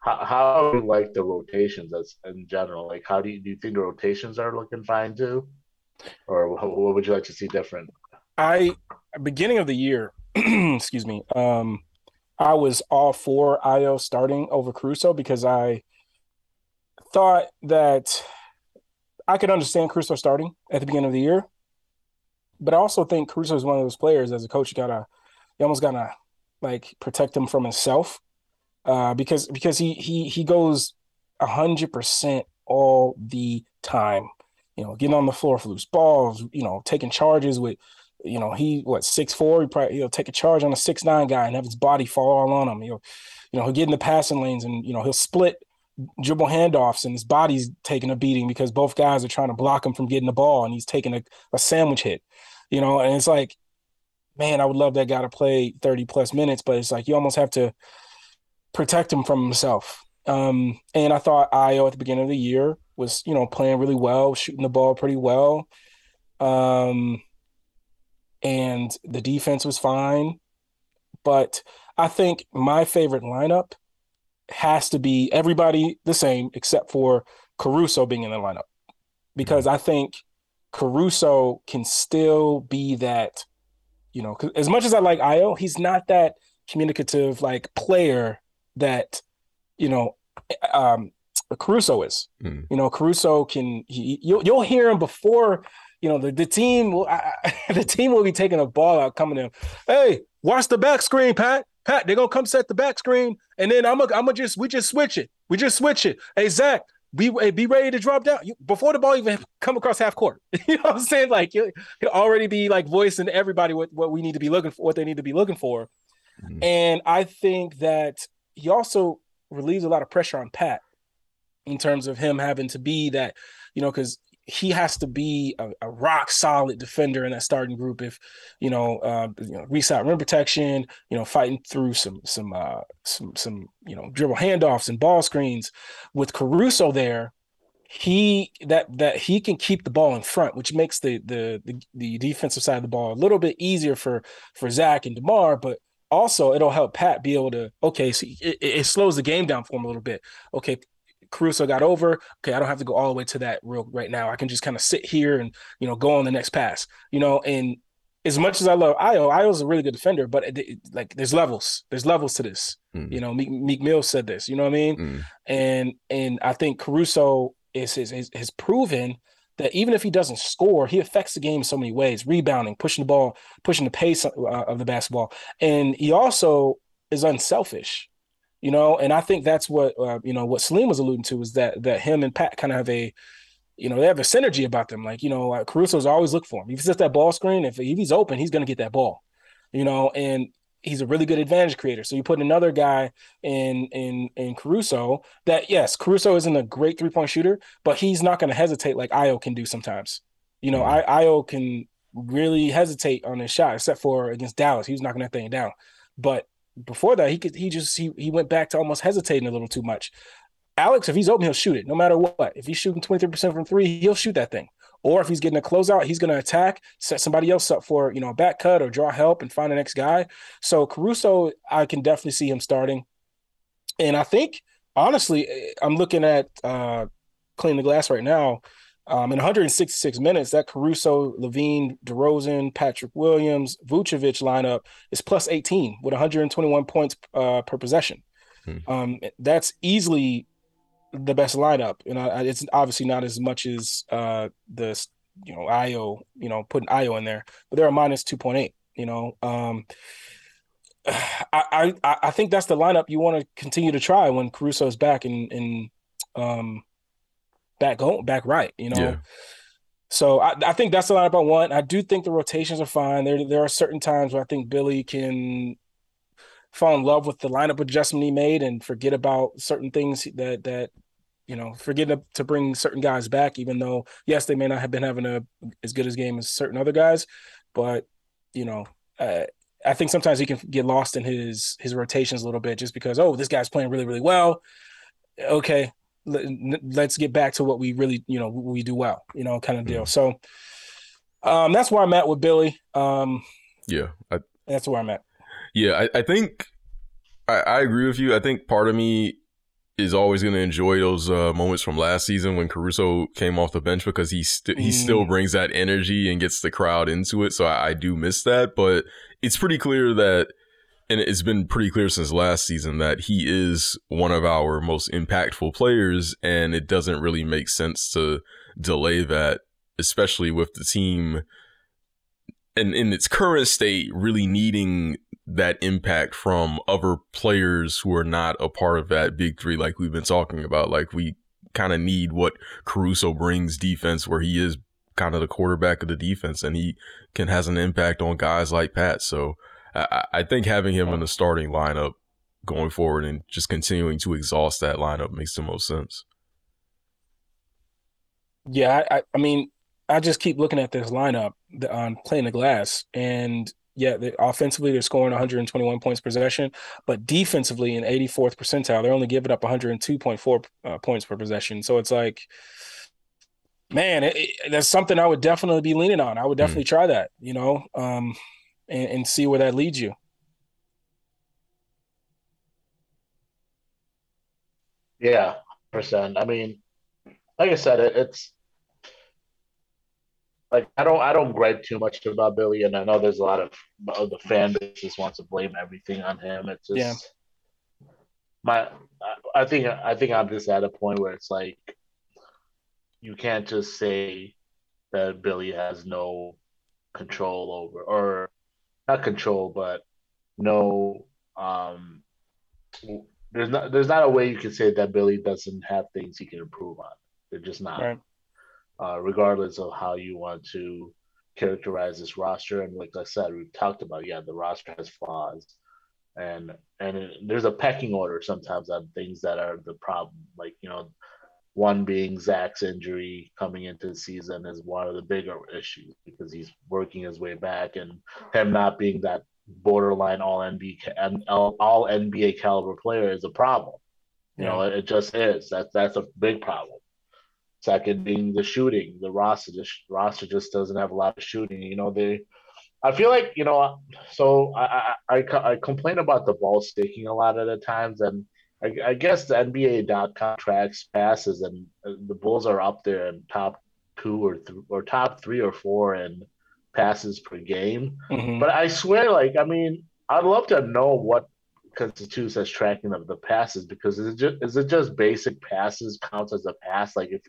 how, how do you like the rotations as in general? Like, how do you do you think the rotations are looking fine too, or what would you like to see different? I beginning of the year, excuse me, um, I was all for Ayo starting over Caruso because I thought that I could understand Caruso starting at the beginning of the year, but I also think Caruso is one of those players as a coach you gotta you almost gotta like protect him from himself uh, because because he he he goes hundred percent all the time. You know, getting on the floor for loose balls. You know, taking charges with. You know, he what six four. He probably he'll take a charge on a six nine guy and have his body fall all on him. He'll, you know, he'll get in the passing lanes and you know he'll split dribble handoffs and his body's taking a beating because both guys are trying to block him from getting the ball and he's taking a, a sandwich hit. You know, and it's like, man, I would love that guy to play 30 plus minutes, but it's like you almost have to protect him from himself. Um, and I thought Ayo at the beginning of the year was, you know, playing really well, shooting the ball pretty well. Um, and the defense was fine. But I think my favorite lineup has to be everybody the same except for Caruso being in the lineup. Because I think Caruso can still be that, you know, as much as I like Ayo, he's not that communicative like player that, you know, um, Caruso is. Mm. You know, Caruso can he, you'll you'll hear him before you know the, the team will I, the team will be taking a ball out coming in. Hey, watch the back screen, Pat. Pat, they're gonna come set the back screen, and then I'm gonna I'm gonna just we just switch it. We just switch it. Hey Zach, be be ready to drop down you, before the ball even come across half court. you know what I'm saying? Like he'll, he'll already be like voicing everybody what, what we need to be looking for, what they need to be looking for. Mm-hmm. And I think that he also relieves a lot of pressure on Pat in terms of him having to be that, you know, because he has to be a, a, rock solid defender in that starting group. If you know, uh, you know, reset rim protection, you know, fighting through some some uh, some some you know dribble handoffs and ball screens with Caruso there. He that that he can keep the ball in front, which makes the the the, the defensive side of the ball a little bit easier for for Zach and DeMar, but also it'll help Pat be able to okay, so it, it, slows the game down for him a little bit. Okay, Caruso got over. Okay, I don't have to go all the way to that real right now. I can just kind of sit here and you know go on the next pass. You know, and as much as I love Ayo, Ayo's a really good defender, but it, it, like there's levels. There's levels to this. Mm. You know, Meek, Meek Mill said this. You know what I mean? Mm. And and I think Caruso is has, has proven that even if he doesn't score, he affects the game in so many ways: rebounding, pushing the ball, pushing the pace uh, of the basketball, and he also is unselfish you know, and I think that's what uh, you know what Salim was alluding to is that that him and Pat kind of have a you know, they have a synergy about them. Like, you know, like Caruso's always look for him. If he's at that ball screen, if, if he's open, he's going to get that ball, you know, and he's a really good advantage creator. So you put another guy in, in, in Caruso that, yes, Caruso isn't a great three point shooter, but he's not going to hesitate like Ayo can do sometimes. You know, mm-hmm. I, Ayo can really hesitate on his shot, except for against Dallas. He was knocking that thing down. But before that, he could he just he he went back to almost hesitating a little too much. Alex, if he's open, he'll shoot it no matter what. If he's shooting 23% from three, he'll shoot that thing. Or if he's getting a closeout, he's going to attack, set somebody else up for, you know, a back cut or draw help and find the next guy. So Caruso, I can definitely see him starting. And I think, honestly, I'm looking at uh, clean the glass right now. Um, in 166 minutes, that Caruso, LaVine, DeRozan, Patrick Williams, Vucevic lineup is plus 18 with 121 points uh, per possession. Hmm. Um, that's easily the best lineup, and I, it's obviously not as much as uh, the you know Ayo, you know, putting Ayo in there, but they're a minus 2.8. You know, um, I, I I think that's the lineup you want to continue to try when Caruso is back and and um back home, back right. You know. Yeah. So I, I think that's the lineup I want. I do think the rotations are fine. There there are certain times where I think Billy can fall in love with the lineup adjustment he made and forget about certain things that that you know forget to, to bring certain guys back. Even though yes, they may not have been having a as good as game as certain other guys, but you know. Uh, I think sometimes he can get lost in his his rotations a little bit just because oh this guy's playing really really well. Okay, let's get back to what we really, you know, we do well, you know, kind of deal. Mm. So um, that's where I'm at with Billy. Um, yeah, I, that's where I'm at. Yeah, I, I think I, I, agree with you. I think part of me is always going to enjoy those uh, moments from last season when Caruso came off the bench because he st- he mm. still brings that energy and gets the crowd into it. So I, I do miss that, but it's pretty clear that and it's been pretty clear since last season that he is one of our most impactful players, and it doesn't really make sense to delay that, especially with the team and in its current state really needing that impact from other players who are not a part of that big three like we've been talking about like we kind of need what Caruso brings defense, where he is kind of the quarterback of the defense, and he can has an impact on guys like Pat. So I, I think having him in the starting lineup going forward and just continuing to exhaust that lineup makes the most sense. Yeah, I, I mean, I just keep looking at this lineup on playing the um, glass, and yeah, they, offensively they're scoring 121 points per possession, but defensively in 84th percentile, they're only giving up 102.4 uh, points per possession. So it's like, man, it, it, that's something I would definitely be leaning on. I would hmm. definitely mm. try that, you know, um, and, and see where that leads you. Yeah, percent. I mean, like I said, it, it's like I don't I don't gripe too much about Billy, and I know there's a lot of, of the fan base just wants to blame everything on him. It's just yeah. my I think I think I'm just at a point where it's like you can't just say that Billy has no control over or not control, but no um there's not there's not a way you can say that Billy doesn't have things he can improve on. They're just not. Right uh, regardless of how you want to characterize this roster. And like I said, we've talked about, yeah, the roster has flaws, and and it, there's a pecking order sometimes on things that are the problem. Like you know, one being Zach's injury coming into the season is one of the bigger issues because he's working his way back, and him not being that borderline all NBA all NBA caliber player is a problem. You yeah. know, it just is. That's that's a big problem. Second being the shooting. The roster just roster just doesn't have a lot of shooting. You know, they I feel like, you know, so I I, I, I complain about the ball sticking a lot of the times and I, I guess the NBA.com tracks passes and the Bulls are up there in top two or th- or top three or four in passes per game. Mm-hmm. But I swear, like, I mean, I'd love to know what constitutes as tracking of the passes because is it just is it just basic passes counts as a pass? Like if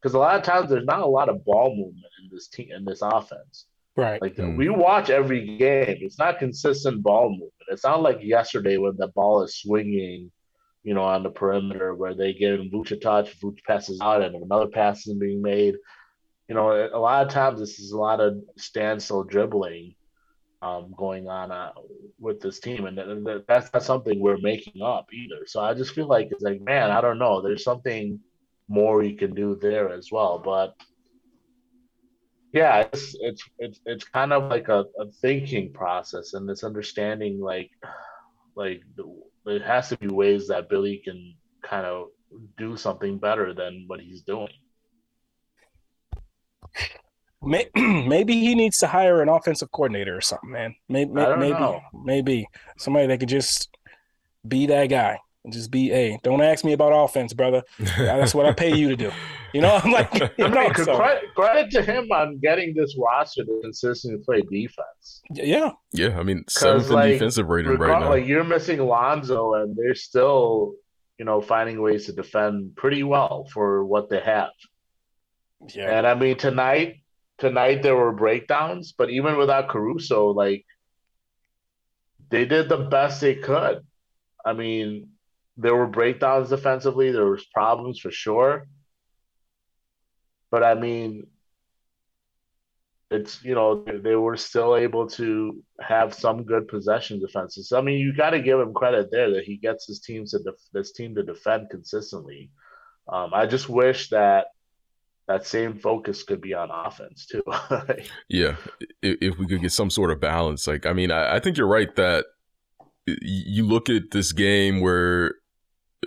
because a lot of times there's not a lot of ball movement in this team in this offense. Right. Like mm. we watch every game. It's not consistent ball movement. It's not like yesterday when the ball is swinging you know on the perimeter where they get in touch Vuce passes out and another pass is being made. You know a lot of times this is a lot of standstill dribbling um, going on uh, with this team, and, that's not something we're making up either. So I just feel like it's like, man, I don't know. There's something more you can do there as well, but yeah, it's it's it's, it's kind of like a, a thinking process and this understanding, like like there has to be ways that Billy can kind of do something better than what he's doing. maybe he needs to hire an offensive coordinator or something, man. Maybe, maybe, know. maybe somebody that could just be that guy and just be a. Don't ask me about offense, brother. That's what I pay you to do. You know, I'm like, you know, so. credit, credit to him on getting this roster to consistently play defense. Yeah, yeah. I mean, seventh like, defensive rating right now. Like you're missing Lonzo, and they're still, you know, finding ways to defend pretty well for what they have. Yeah. And I mean, tonight tonight there were breakdowns, but even without Caruso, like they did the best they could. I mean, there were breakdowns defensively, there was problems for sure. But I mean, it's you know they were still able to have some good possession defenses. I mean, you got to give him credit there that he gets his teams to def- this team to defend consistently. Um, I just wish that that same focus could be on offense too. yeah, if, if, we could get some sort of balance, like I mean, I, I, think you're right that you look at this game where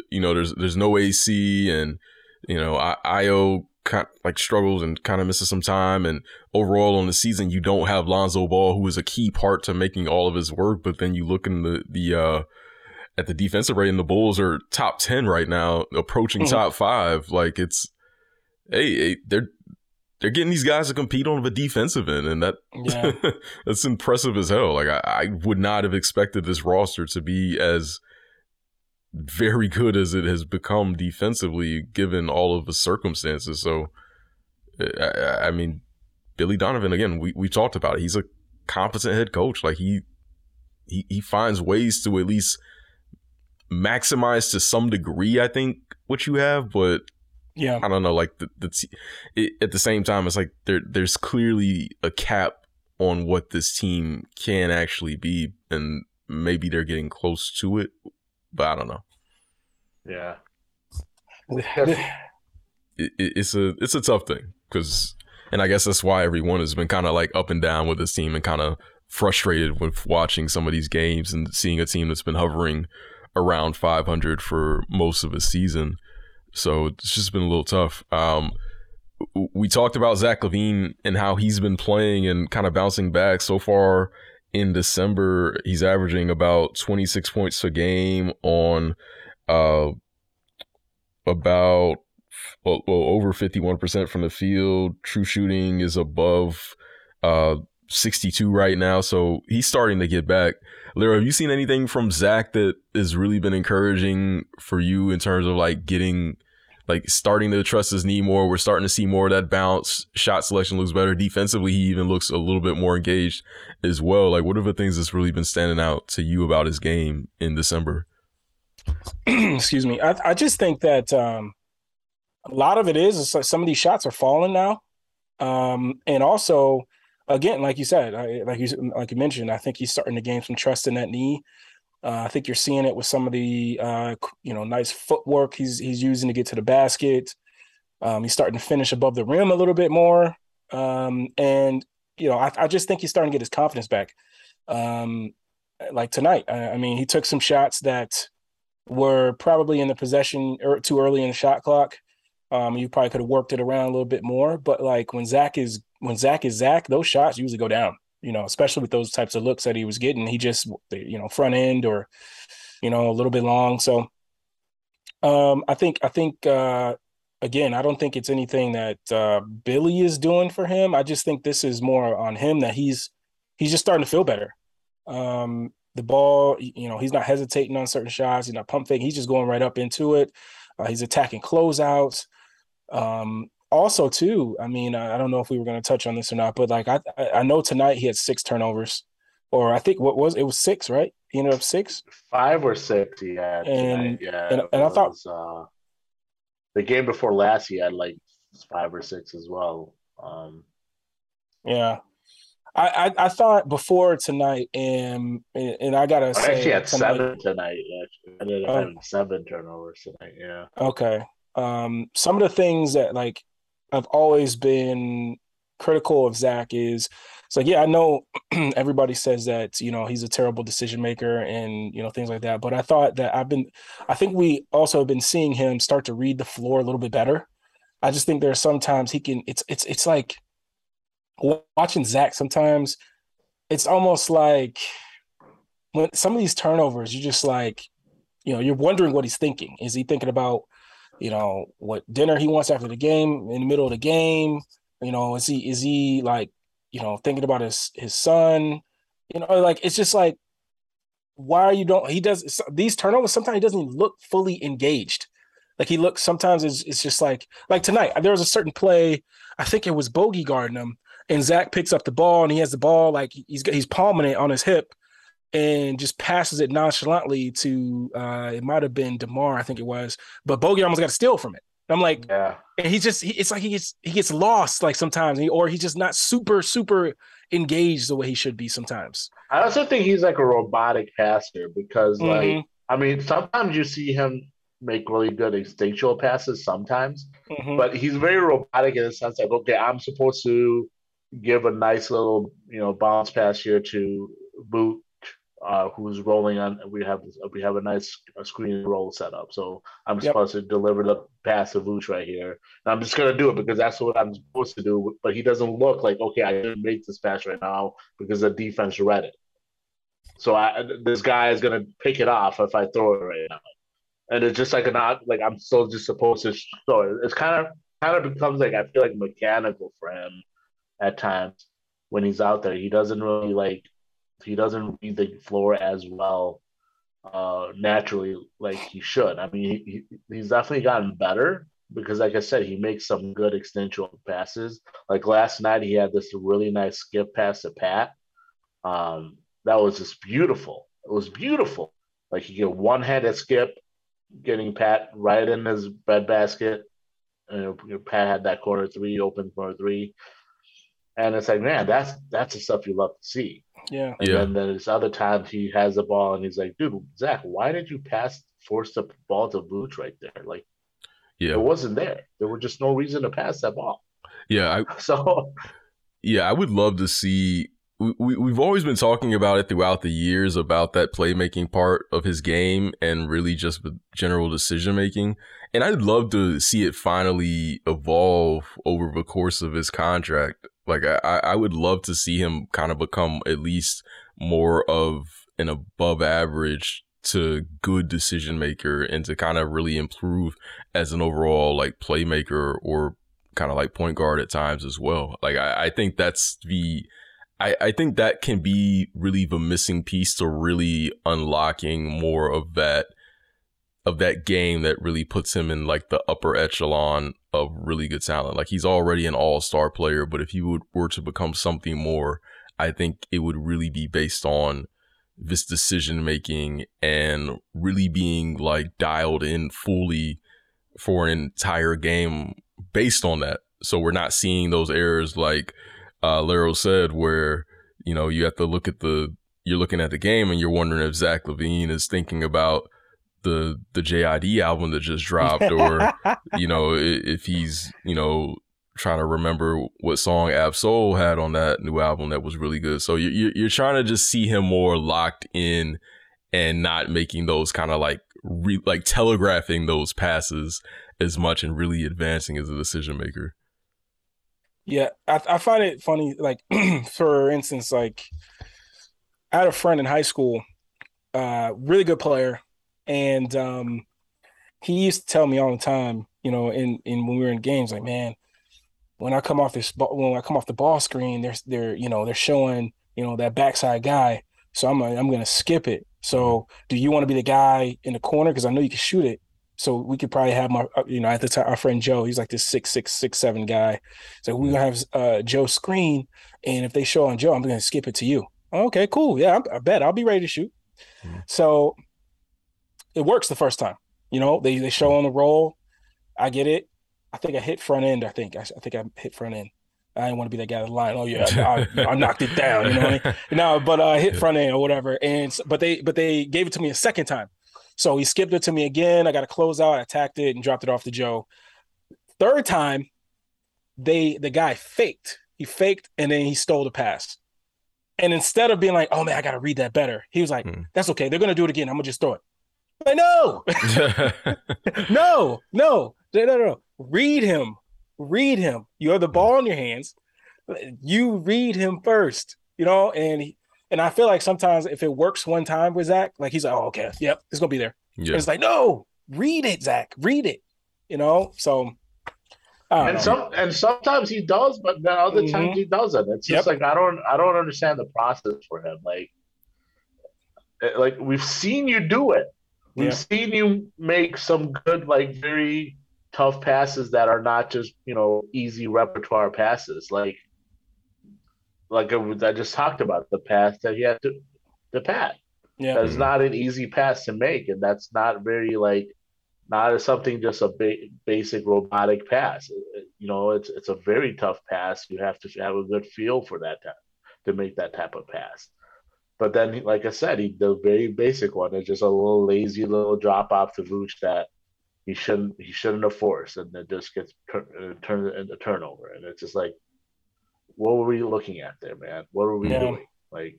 you know there's there's no AC and you know Ayo kind of like struggles and kind of misses some time, and overall on the season you don't have Lonzo Ball, who is a key part to making all of his work. But then you look in the the uh, at the defensive rating, the Bulls are top ten right now, approaching mm-hmm. top five. Like it's hey, hey they're they're getting these guys to compete on the defensive end, and that yeah. that's impressive as hell. Like I, I would not have expected this roster to be as very good as it has become defensively, given all of the circumstances. So, eh, I, I mean, Billy Donovan again. We we talked about it. He's a competent head coach. Like he he he finds ways to at least maximize to some degree. I think what you have, but Yeah, I don't know. Like the, the it, at the same time, it's like there there's clearly a cap on what this team can actually be, and maybe they're getting close to it, but I don't know. Yeah, it, it, it's a it's a tough thing because, and I guess that's why everyone has been kind of like up and down with this team and kind of frustrated with watching some of these games and seeing a team that's been hovering around 500 for most of a season. So it's just been a little tough. Um, we talked about Zach LaVine and how he's been playing and kind of bouncing back so far in December. He's averaging about 26 points a game on uh, about well, over 51% from the field. True shooting is above uh, 62 right now. So he's starting to get back. Lyra, have you seen anything from Zach that has really been encouraging for you in terms of like getting like starting to trust his knee more? We're starting to see more of that bounce. Shot selection looks better. Defensively, he even looks a little bit more engaged as well. Like, what are the things that's really been standing out to you about his game in December? Excuse me. I, I just think that um, a lot of it is, is like some of these shots are falling now. Um, and also, again, like you said, I, like you like you mentioned, I think he's starting to gain some trust in that knee. Uh, I think you're seeing it with some of the uh, you know nice footwork he's he's using to get to the basket. Um, he's starting to finish above the rim a little bit more, um, and you know I, I, just think he's starting to get his confidence back. Um, like tonight, I, I, mean, he took some shots that were probably in the possession or er, too early in the shot clock. Um, you probably could have worked it around a little bit more, but like when Zach is when Zach is Zach, those shots usually go down. You know, especially with those types of looks that he was getting. He just you know front end or you know a little bit long. So um, I think I think uh, again, I don't think it's anything that uh, Billy is doing for him. I just think this is more on him that he's he's just starting to feel better. Um, the ball, you know, he's not hesitating on certain shots. He's not pump fake. He's just going right up into it. Uh, he's attacking closeouts. Um, also, too, I mean, I don't know if we were going to touch on this or not, but like I, I know tonight he had six turnovers, or I think what was it was six, right? He ended up six, five or six. He had, and yeah, and, and I thought uh, the game before last he had like five or six as well. Um, yeah, I, I, I thought before tonight, and and I gotta I say, actually had tonight, seven tonight. Actually, I ended up Oh. having seven turnovers tonight. Yeah. Okay. Um, some of the things that like I've always been critical of Zach is it's like, yeah, I know everybody says that, you know, he's a terrible decision maker and, you know, things like that. But I thought that I've been, I think we also have been seeing him start to read the floor a little bit better. I just think there are sometimes he can, it's, it's, it's like watching Zach sometimes it's almost like when some of these turnovers, you're just like, you know, you're wondering what he's thinking. Is he thinking about, you know, what dinner he wants after the game in the middle of the game? You know, is he is he like, you know, thinking about his his son? You know, like it's just like, why are you don't he does these turnovers? Sometimes he doesn't even look fully engaged. Like he looks sometimes it's, it's just like like tonight. There was a certain play, I think it was bogey guarding him, and Zach picks up the ball and he has the ball like he's he's palming it on his hip and just passes it nonchalantly to uh it might have been DeMar, I think it was, but Bogey almost got a steal from it. I'm like, Yeah. and he just he, it's like he gets he gets lost like sometimes, he, or he's just not super super engaged the way he should be sometimes. I also think he's like a robotic passer because, like, Mhm, I mean, sometimes you see him make really good instinctual passes sometimes, mhm. but he's very robotic in the sense like, okay, I'm supposed to give a nice little, you know, bounce pass here to Vooch, uh, who's rolling on. We have we have a nice screen roll set up, so I'm Yep. supposed to deliver the pass to Vooch right here. And I'm just gonna do it because that's what I'm supposed to do. But he doesn't look like okay, I didn't make this pass right now because the defense read it. So I, this guy is gonna pick it off if I throw it right now, and it's just like an odd, like I'm still just supposed to throw it. It's kind of kind of becomes like I feel like mechanical for him at times when he's out there. He doesn't really like he doesn't read the floor as well uh naturally like he should. I mean he, he, he's definitely gotten better because like I said he makes some good extensional passes. Like last night he had this really nice skip pass to Pat. Um that was just beautiful. It was beautiful. Like he get one handed skip, getting Pat right in his bread basket, you know, Pat had that corner three, open corner three, and it's like, man, that's that's the stuff you love to see. Yeah. And Yeah. then there's other times he has the ball and he's like, dude, Zach, why did you pass force the ball to Vooch right there? Like Yeah. it wasn't there. There was just no reason to pass that ball. Yeah. I, So Yeah, I would love to see. We, we, we've always been talking about it throughout the years about that playmaking part of his game and really just the general decision making. And I'd love to see it finally evolve over the course of his contract. Like, I, I would love to see him kind of become at least more of an above average to good decision maker and to kind of really improve as an overall like playmaker or kind of like point guard at times as well. Like I, I think that's the I, I think that can be really the missing piece to really unlocking more of that of that game that really puts him in like the upper echelon of really good talent. Like he's already an all-star player, but if he would were to become something more, I think it would really be based on this decision making and really being like dialed in fully for an entire game based on that. So we're not seeing those errors like uh Lero said, where, you know, you have to look at the you're looking at the game and you're wondering if Zach LaVine is thinking about the the JID album that just dropped or you know, if he's, you know, trying to remember what song Ab Soul had on that new album that was really good. So you you- you're trying to just see him more locked in and not making those kind of like re- like telegraphing those passes as much and really advancing as a decision maker. Yeah, I, I find it funny. Like, for instance, like I had a friend in high school, uh, really good player, and um, he used to tell me all the time, you know, in in when we were in games, like, man, when I come off this when I come off the ball screen, they're they're you know they're showing you know that backside guy, so I'm I'm gonna skip it. So, do you want to be the guy in the corner because I know you can shoot it? So we could probably have my, uh, you know, at the time, our friend Joe, he's like this six, six, six, seven guy. So we're gonna have uh, Joe screen, and if they show on Joe, I'm gonna skip it to you. Okay, cool. Yeah, I, I bet I'll be ready to shoot. Mhm. So it works the first time. You know, they they show on the roll. I get it. I think I hit front end. I think I, I think I hit front end. I didn't want to be that guy in line. Oh yeah, I, I knocked it down. You know what I mean? No, but uh, I hit front end or whatever. And but they but they gave it to me a second time. So he skipped it to me again. I got a close out. I attacked it and dropped it off to Joe. Third time, they the guy faked. He faked and then he stole the pass. And instead of being like, "Oh man, I got to read that better," he was like, Hmm. "That's okay. They're gonna do it again. I'm gonna just throw it." Like, know. no, no, no, no, no. Read him. Read him. You have the ball in your hands. You read him first, you know, and he, and I feel like sometimes if it works one time with Zach, like he's like, oh, okay, yep, it's gonna be there. yeah. It's like, no, read it, Zach, read it, you know. So, and know. some and sometimes he does, but then other times Mhm. he doesn't. It's just like I don't I don't understand the process for him. Like eh, like we've seen you do it. We've Yeah. seen you make some good, like very tough passes that are not just you know easy repertoire passes. Like like uh, I just talked about the pass that he had to to Pat. yeah, That's Mhm. not an easy pass to make, and that's not very like not something just a ba- basic robotic pass. It- it- You know, it's it's a very tough pass. You have to have a good feel for that to, to make that type of pass. But then, like I said, he the very basic one is just a little lazy little drop off to Vooch that he shouldn't he shouldn't have forced, and it just gets uh, turned into turnover. And it's just like, what were we looking at there, man? What were we Yeah. doing? Like,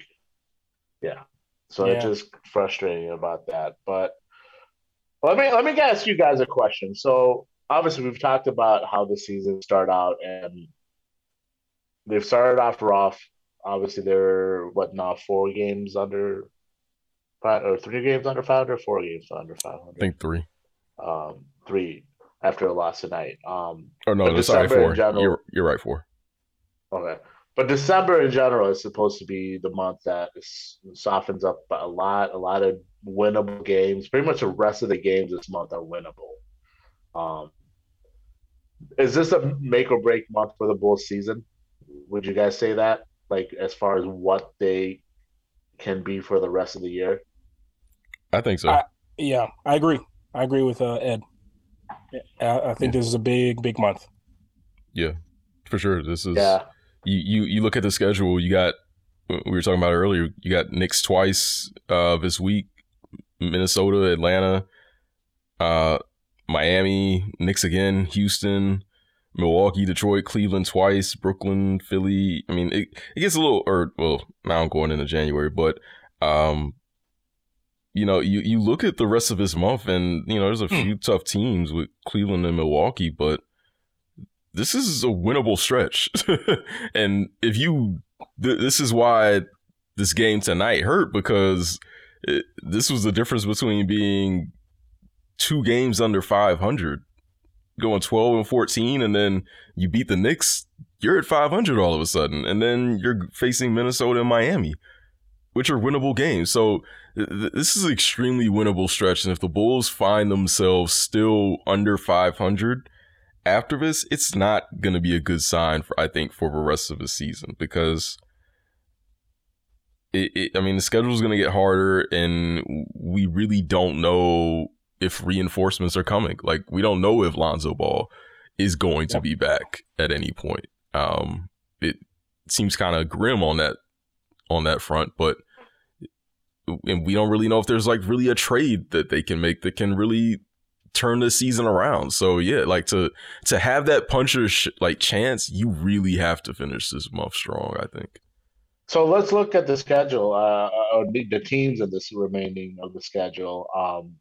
yeah. So Yeah. it's just frustrating about that. But let me let me ask you guys a question. So obviously we've talked about how the season started out and they've started off rough. Obviously they're what now four games under five or three games under five or four games under five I think three. Um three after a loss tonight. Um Oh no, sorry, December in four. general- You're you're right, four. Okay. But December in general is supposed to be the month that is, softens up a lot, a lot of winnable games. Pretty much the rest of the games this month are winnable. Um, is this a make or break month for the Bulls season? Would you guys say that? Like as far as what they can be for the rest of the year? I think so. I- yeah, I agree. I agree with uh, Ed. I, I think this is a big, big month. Yeah, for sure. This is yeah. You you you look at the schedule. You got we were talking about earlier. You got Knicks twice uh, this week, Minnesota, Atlanta, uh, Miami, Knicks again, Houston, Milwaukee, Detroit, Cleveland twice, Brooklyn, Philly. I mean, it, it gets a little, or well, now I'm going into January, but um, you know, you you look at the rest of this month, and you know, there's a hmm. few tough teams with Cleveland and Milwaukee, but this is a winnable stretch. and if you, th- this is why this game tonight hurt because it, this was the difference between being two games under 500 going 12 and 14 and then you beat the Knicks, you're at 500 all of a sudden. And then you're facing Minnesota and Miami, which are winnable games. So th- this is an extremely winnable stretch. And if the Bulls find themselves still under 500 after this, it's not going to be a good sign for, I think, for the rest of the season because. It, it, I mean, the schedule is going to get harder, and we really don't know if reinforcements are coming. Like we don't know if Lonzo Ball is going to be back at any point. Um, it seems kind of grim on that on that front, but and we don't really know if there's like really a trade that they can make that can really turn the season around. So yeah, like to to have that puncher sh- like chance, you really have to finish this month strong. I think. So let's look at the schedule, uh, or the, the teams of this remaining of the schedule. Um,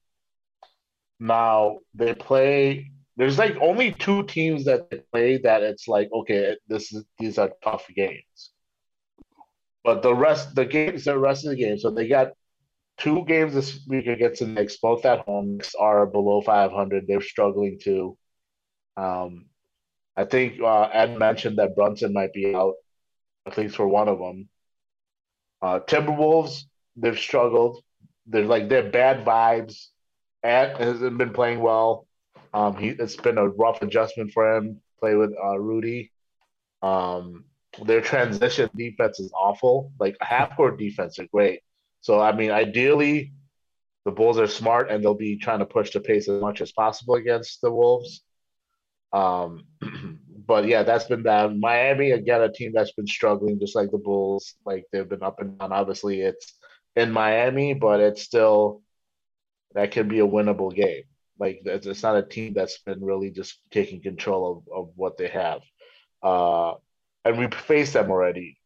now they play. There's like only two teams that they play that it's like okay, this is these are tough games. But the rest, the games, the rest of the games. So they got two games this week against the Knicks, both at home. Knicks are below 500. They're struggling too. Um, I think uh, Ed mentioned that Brunson might be out, at least for one of them. Uh, Timberwolves, they've struggled. They're like they're bad vibes. Ant hasn't been playing well. Um, he it's been a rough adjustment for him. Play with uh, Rudy. Um, their transition defense is awful. Like half court defense are great. So I mean, ideally, the Bulls are smart and they'll be trying to push the pace as much as possible against the Wolves. Um, but yeah, that's been bad. Miami again, a team that's been struggling, just like the Bulls. Like they've been up and down. Obviously, it's in Miami, but it's still that can be a winnable game. Like it's not a team that's been really just taking control of, of what they have. Uh, and we faced them already.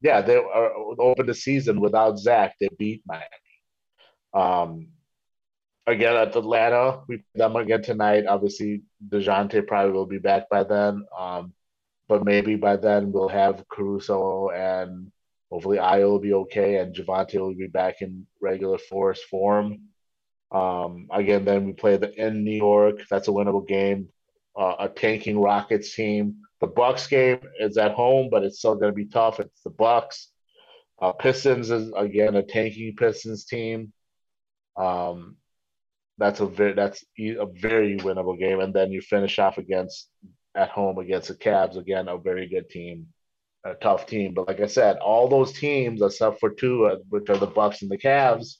Yeah, they are open the season without Zach. They beat Miami. Um, again at Atlanta, we play them again tonight. Obviously, Dejounte probably will be back by then. Um, but maybe by then we'll have Caruso and hopefully Ayo will be okay and Javonte will be back in regular force form. Um, again, then we play the in New York. That's a winnable game. Uh, a tanking Rockets team. The Bucks game is at home, but it's still going to be tough. It's the Bucks. Uh, Pistons is again a tanking Pistons team. Um, that's a very that's a very winnable game, and then you finish off against at home against the Cavs again, a very good team, a tough team. But like I said, all those teams except for two, uh, which are the Bucks and the Cavs,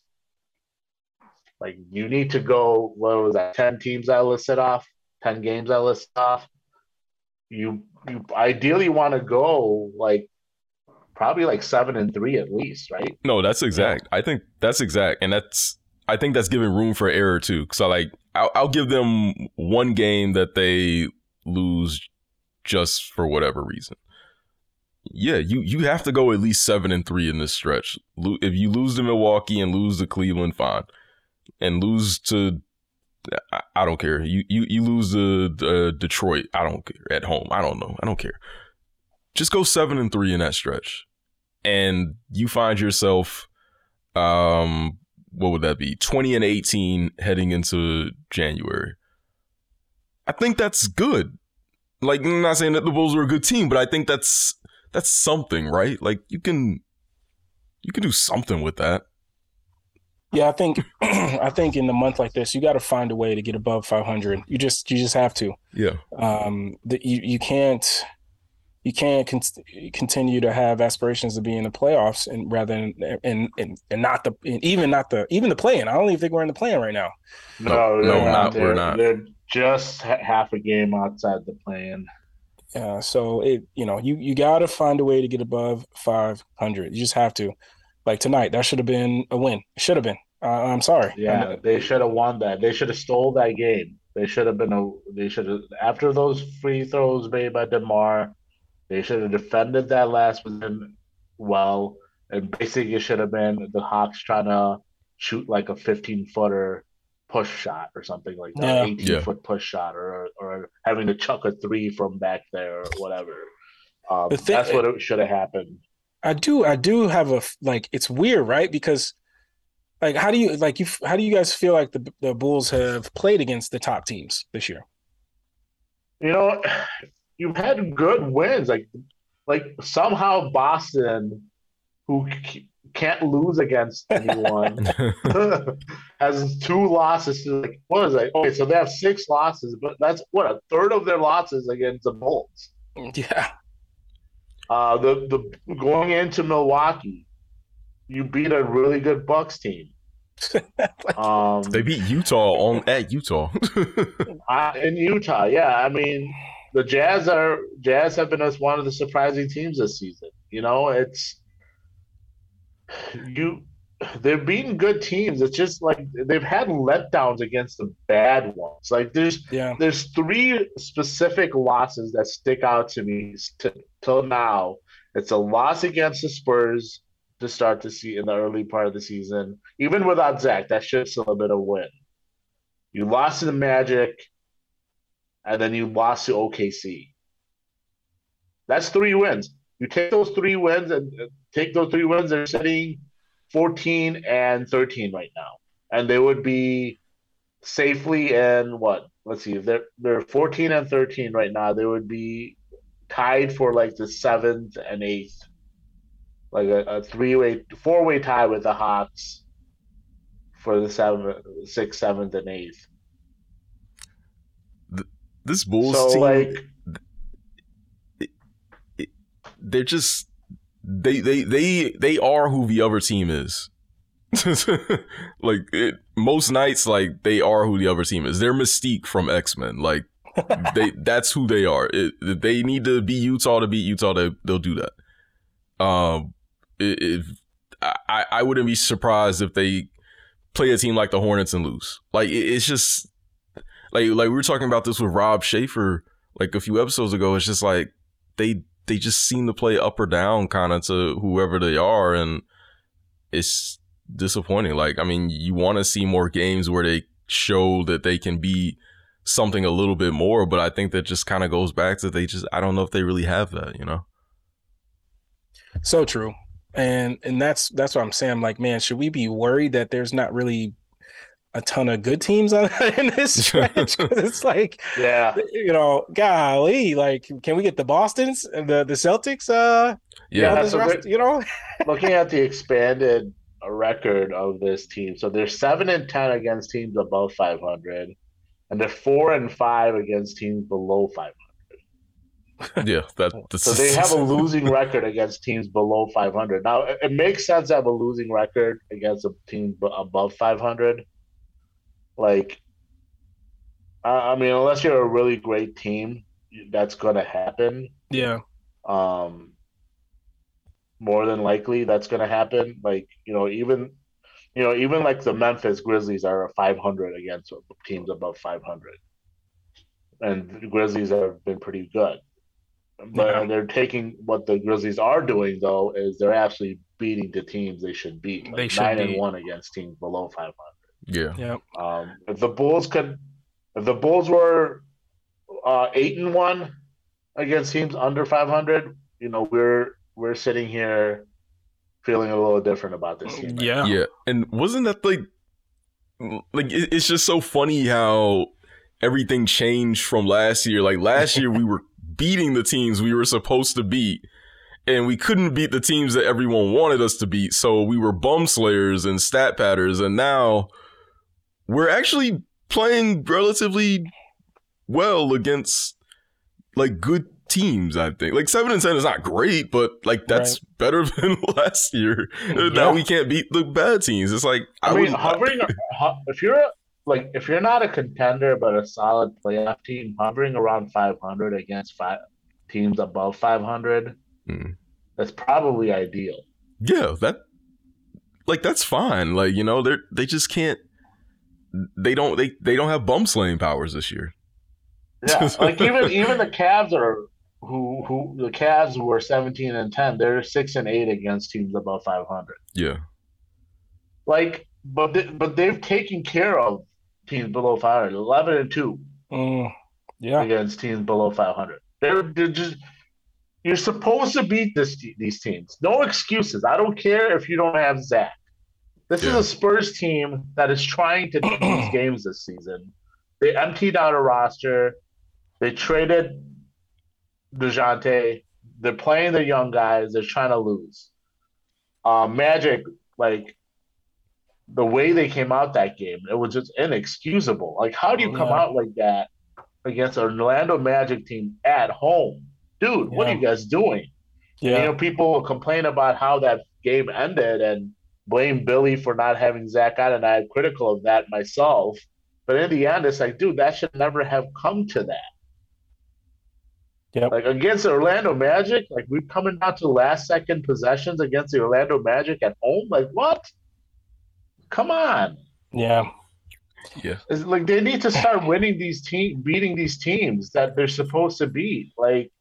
like you need to go. What was that? Ten teams I listed off. Ten games I listed off. You you ideally want to go like probably like seven and three at least, right? No, that's exact. I think that's exact, and that's I think that's giving room for error too. So like I'll, I'll give them one game that they lose just for whatever reason. Yeah, you you have to go at least seven and three in this stretch. If you lose to Milwaukee and lose to Cleveland, fine and lose to I, don't care. You you you lose to uh, Detroit. I don't care. At home, I don't know. I don't care. Just go seven and three in that stretch, and you find yourself, um, what would that be? Twenty and eighteen heading into January. I think that's good. Like, I'm not saying that the Bulls are a good team, but I think that's that's something, right? Like, you can you can do something with that. Yeah, I think I think in a month like this, you got to find a way to get above 500. You just you just have to. Yeah. Um. That you you can't you can't con- continue to have aspirations to be in the playoffs and rather than and and, and not the even not the even the play-in. I don't even think we're in the play-in right now. No, no, we're not. They're, we're not. They're just half a game outside the plan. Yeah, so it you know you you got to find a way to get above 500. You just have to. Like tonight, that should have been a win. Should have been. Uh, I'm sorry. Yeah, they should have won that. They should have stole that game. They should have been a. They should have after those free throws made by DeMar. They should have defended that last one well, and basically it should have been the Hawks trying to shoot like a 15 footer push shot or something like that, yeah. 18 yeah. foot push shot, or or having to chuck a three from back there or whatever. Um, thing, that's what it should have happened. I do, I do have a like. It's weird, right? Because like, how do you like you? How do you guys feel like the the Bulls have played against the top teams this year? You know, you've had good wins, like like somehow Boston, who can't lose against anyone, has two losses. To like what is it? Okay, so they have six losses, but that's what a third of their losses against the Bulls. Yeah. Uh, the the going into Milwaukee, you beat a really good Bucks team. um, they beat Utah on at Utah. uh, in Utah, yeah. I mean, the Jazz are Jazz have been as one of the surprising teams this season. You know, it's you they've beaten good teams. It's just like they've had letdowns against the bad ones. Like there's yeah. there's three specific losses that stick out to me t- till now. It's a loss against the Spurs to start to see in the early part of the season. Even without Zach, that should still have been a win. You lost to the Magic, and then you lost to OKC. That's three wins. You take those three wins and uh, take those three wins, they're sitting 14 and 13 right now. And they would be safely in what? Let's see, if they're they're 14 and 13 right now, they would be tied for like the seventh and eighth. Like a, a three way four way tie with the Hawks for the seventh, sixth, seventh, and eighth. this Bulls so, team, like, they're just they they they they are who the other team is. like it, most nights, like they are who the other team is. They're Mystique from X Men. Like they that's who they are. It, they need to be Utah to beat Utah. They they'll do that. Um, if I I wouldn't be surprised if they play a team like the Hornets and lose. Like it, it's just like like we were talking about this with Rob Schaefer like a few episodes ago. It's just like they they just seem to play up or down kind of to whoever they are and it's disappointing like i mean you want to see more games where they show that they can be something a little bit more but i think that just kind of goes back to they just i don't know if they really have that you know? So true. And and that's that's what i'm saying. I'm like man should we be worried that there's not really a ton of good teams on in this stretch. it's like, yeah, you know, golly, like, can we get the Boston's and the the Celtics? Uh, yeah, so rest, you know, looking at the expanded record of this team, so they're seven and ten against teams above five hundred, and they're four and five against teams below five hundred. yeah, that. so they have a losing record against teams below 500. Now it, it makes sense to have a losing record against a team above 500 like, I, I mean, unless you're a really great team, that's going to happen. Yeah. Um, more than likely, that's going to happen. Like, you know, even you know, even like the Memphis Grizzlies are a 500 against teams above 500, and the Grizzlies have been pretty good. But yeah. they're taking what the Grizzlies are doing though is they're actually beating the teams they should beat. Like they should nine and one against teams below 500. Yeah. Yeah. Um, if the Bulls could, if the Bulls were uh, eight and one against teams under 500, you know, we're we're sitting here feeling a little different about this oh, team. Right yeah. Yeah. And wasn't that like, like it's just so funny how everything changed from last year. Like last year, we were beating the teams we were supposed to beat and we couldn't beat the teams that everyone wanted us to beat. So we were bum slayers and stat patters. And now we're actually playing relatively well against like good teams. I think like seven and ten is not great, but like that's right. better than last year. Yeah. Now we can't beat the bad teams. It's like I, I mean, hovering. if you're like if you're not a contender but a solid playoff team, hovering around 500 against five teams above 500, Mm. that's probably ideal. Yeah, that like that's fine. Like you know, they they just can't. They don't they they don't have bum slaying powers this year. Yeah, like even even the Cavs are who who the Cavs were 17 and 10. They're six and eight against teams above 500. Yeah, Like, but they, but they've taken care of teams below 500. 11 and two Mm, yeah. against teams below 500. They're, they're just you're supposed to beat this these teams. No excuses. I don't care if you don't have Zach. This Yeah. is a Spurs team that is trying to take these games this season. They emptied out a roster. They traded Dejounte. They're playing the young guys. They're trying to lose. Uh, Magic, like the way they came out that game, it was just inexcusable. Like, how do you come Yeah. out like that against an Orlando Magic team at home? Dude, what are you guys doing? You know, people complain about how that game ended and blame Billy for not having Zach on, and I'm critical of that myself. But in the end, it's like, dude, that should never have come to that. Yep. Like against the Orlando Magic, like we're coming down to last second possessions against the Orlando Magic at home. Like what? Come on. Yeah. yeah, It's like they need to start winning these team beating these teams that they're supposed to beat. Like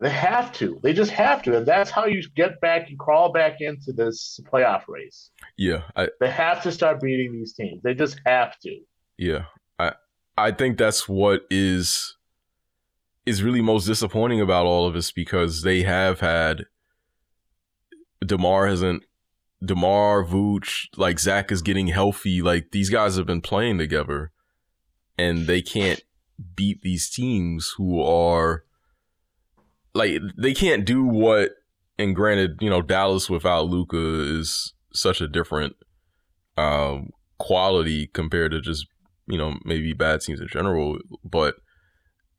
they have to. They just have to. And that's how you get back and crawl back into this playoff race. yeah. I They have to start beating these teams. They just have to. yeah. I I think that's what is is really most disappointing about all of this because they have had DeMar hasn't DeMar Vooch like Zach is getting healthy. Like these guys have been playing together, and they can't beat these teams who are like they can't do what. And granted, you know Dallas without Luka is such a different um, quality compared to just you know maybe bad teams in general, but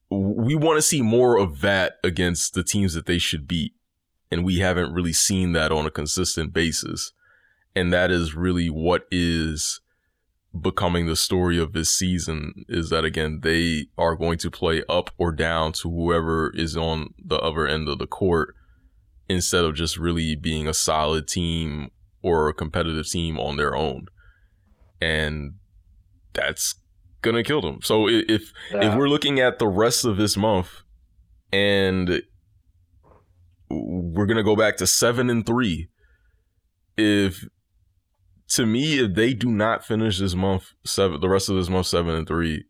we want to see more of that against the teams that they should beat. And we haven't really seen that on a consistent basis. And that is really what is becoming the story of this season is that again, they are going to play up or down to whoever is on the other end of the court instead of just really being a solid team or a competitive team on their own. And that's gonna kill them. So if Yeah. if we're looking at the rest of this month and we're gonna go back to seven and three if to me if they do not finish this month seven the rest of this month seven and three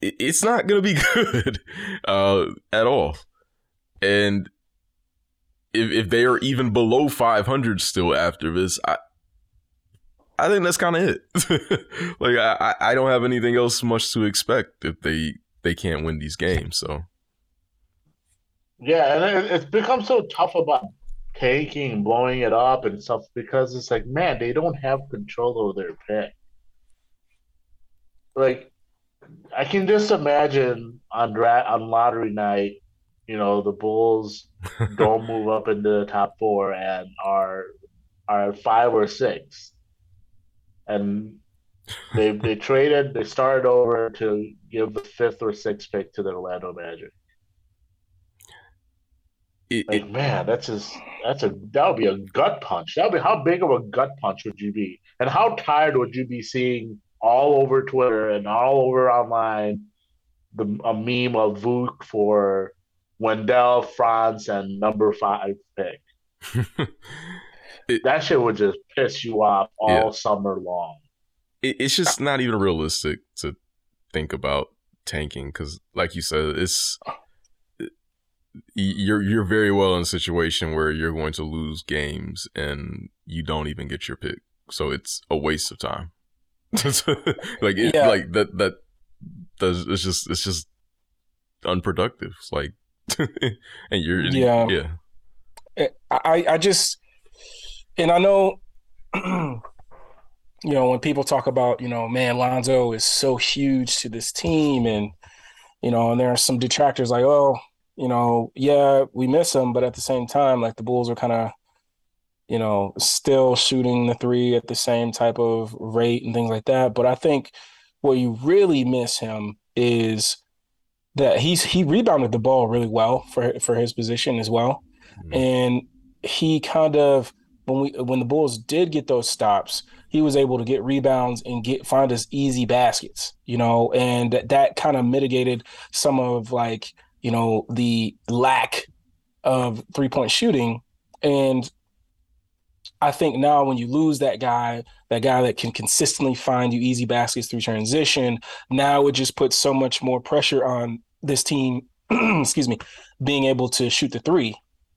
it, it's not gonna be good uh at all and if if they are even below 500 still after this i I think that's kind of it. like I, I don't have anything else much to expect if they they can't win these games. So Yeah, and it, it's become so tough about taking, blowing it up and stuff because it's like, man, they don't have control over their pick. Like, I can just imagine on dra- on lottery night, you know, the Bulls don't move up into the top four and are are five or six, and they they traded, they started over to give the fifth or sixth pick to the Orlando Magic. it, Like it, man, that's just that's a that would be a gut punch. That would be how big of a gut punch would you be, and how tired would you be seeing all over Twitter and all over online the a meme of Vuk for Wendell, Franz, and number five pick. It- That shit would just piss you off all Yeah. summer long. it it's just not even realistic to think about tanking because, like you said, it's you're you're very well in a situation where you're going to lose games and you don't even get your pick, so it's a waste of time. like it, Yeah. like that that does it's just it's just unproductive. It's like and you're Yeah. yeah I, I just, and I know, you know, when people talk about, you know, man, Lonzo is so huge to this team, and you know, and there are some detractors like, oh, you know, yeah, we miss him, but at the same time, like the Bulls are kind of you know, still shooting the three at the same type of rate and things like that. But I think where you really miss him is that he's he rebounded the ball really well for for his position as well, mm-hmm. and he kind of when we when the Bulls did get those stops, he was able to get rebounds and get find us easy baskets, you know, and that, that kind of mitigated some of like you know the lack of three point shooting, and I think now when you lose that guy, that guy that can consistently find you easy baskets through transition, now it just puts so much more pressure on this team, excuse me, being able to shoot the 3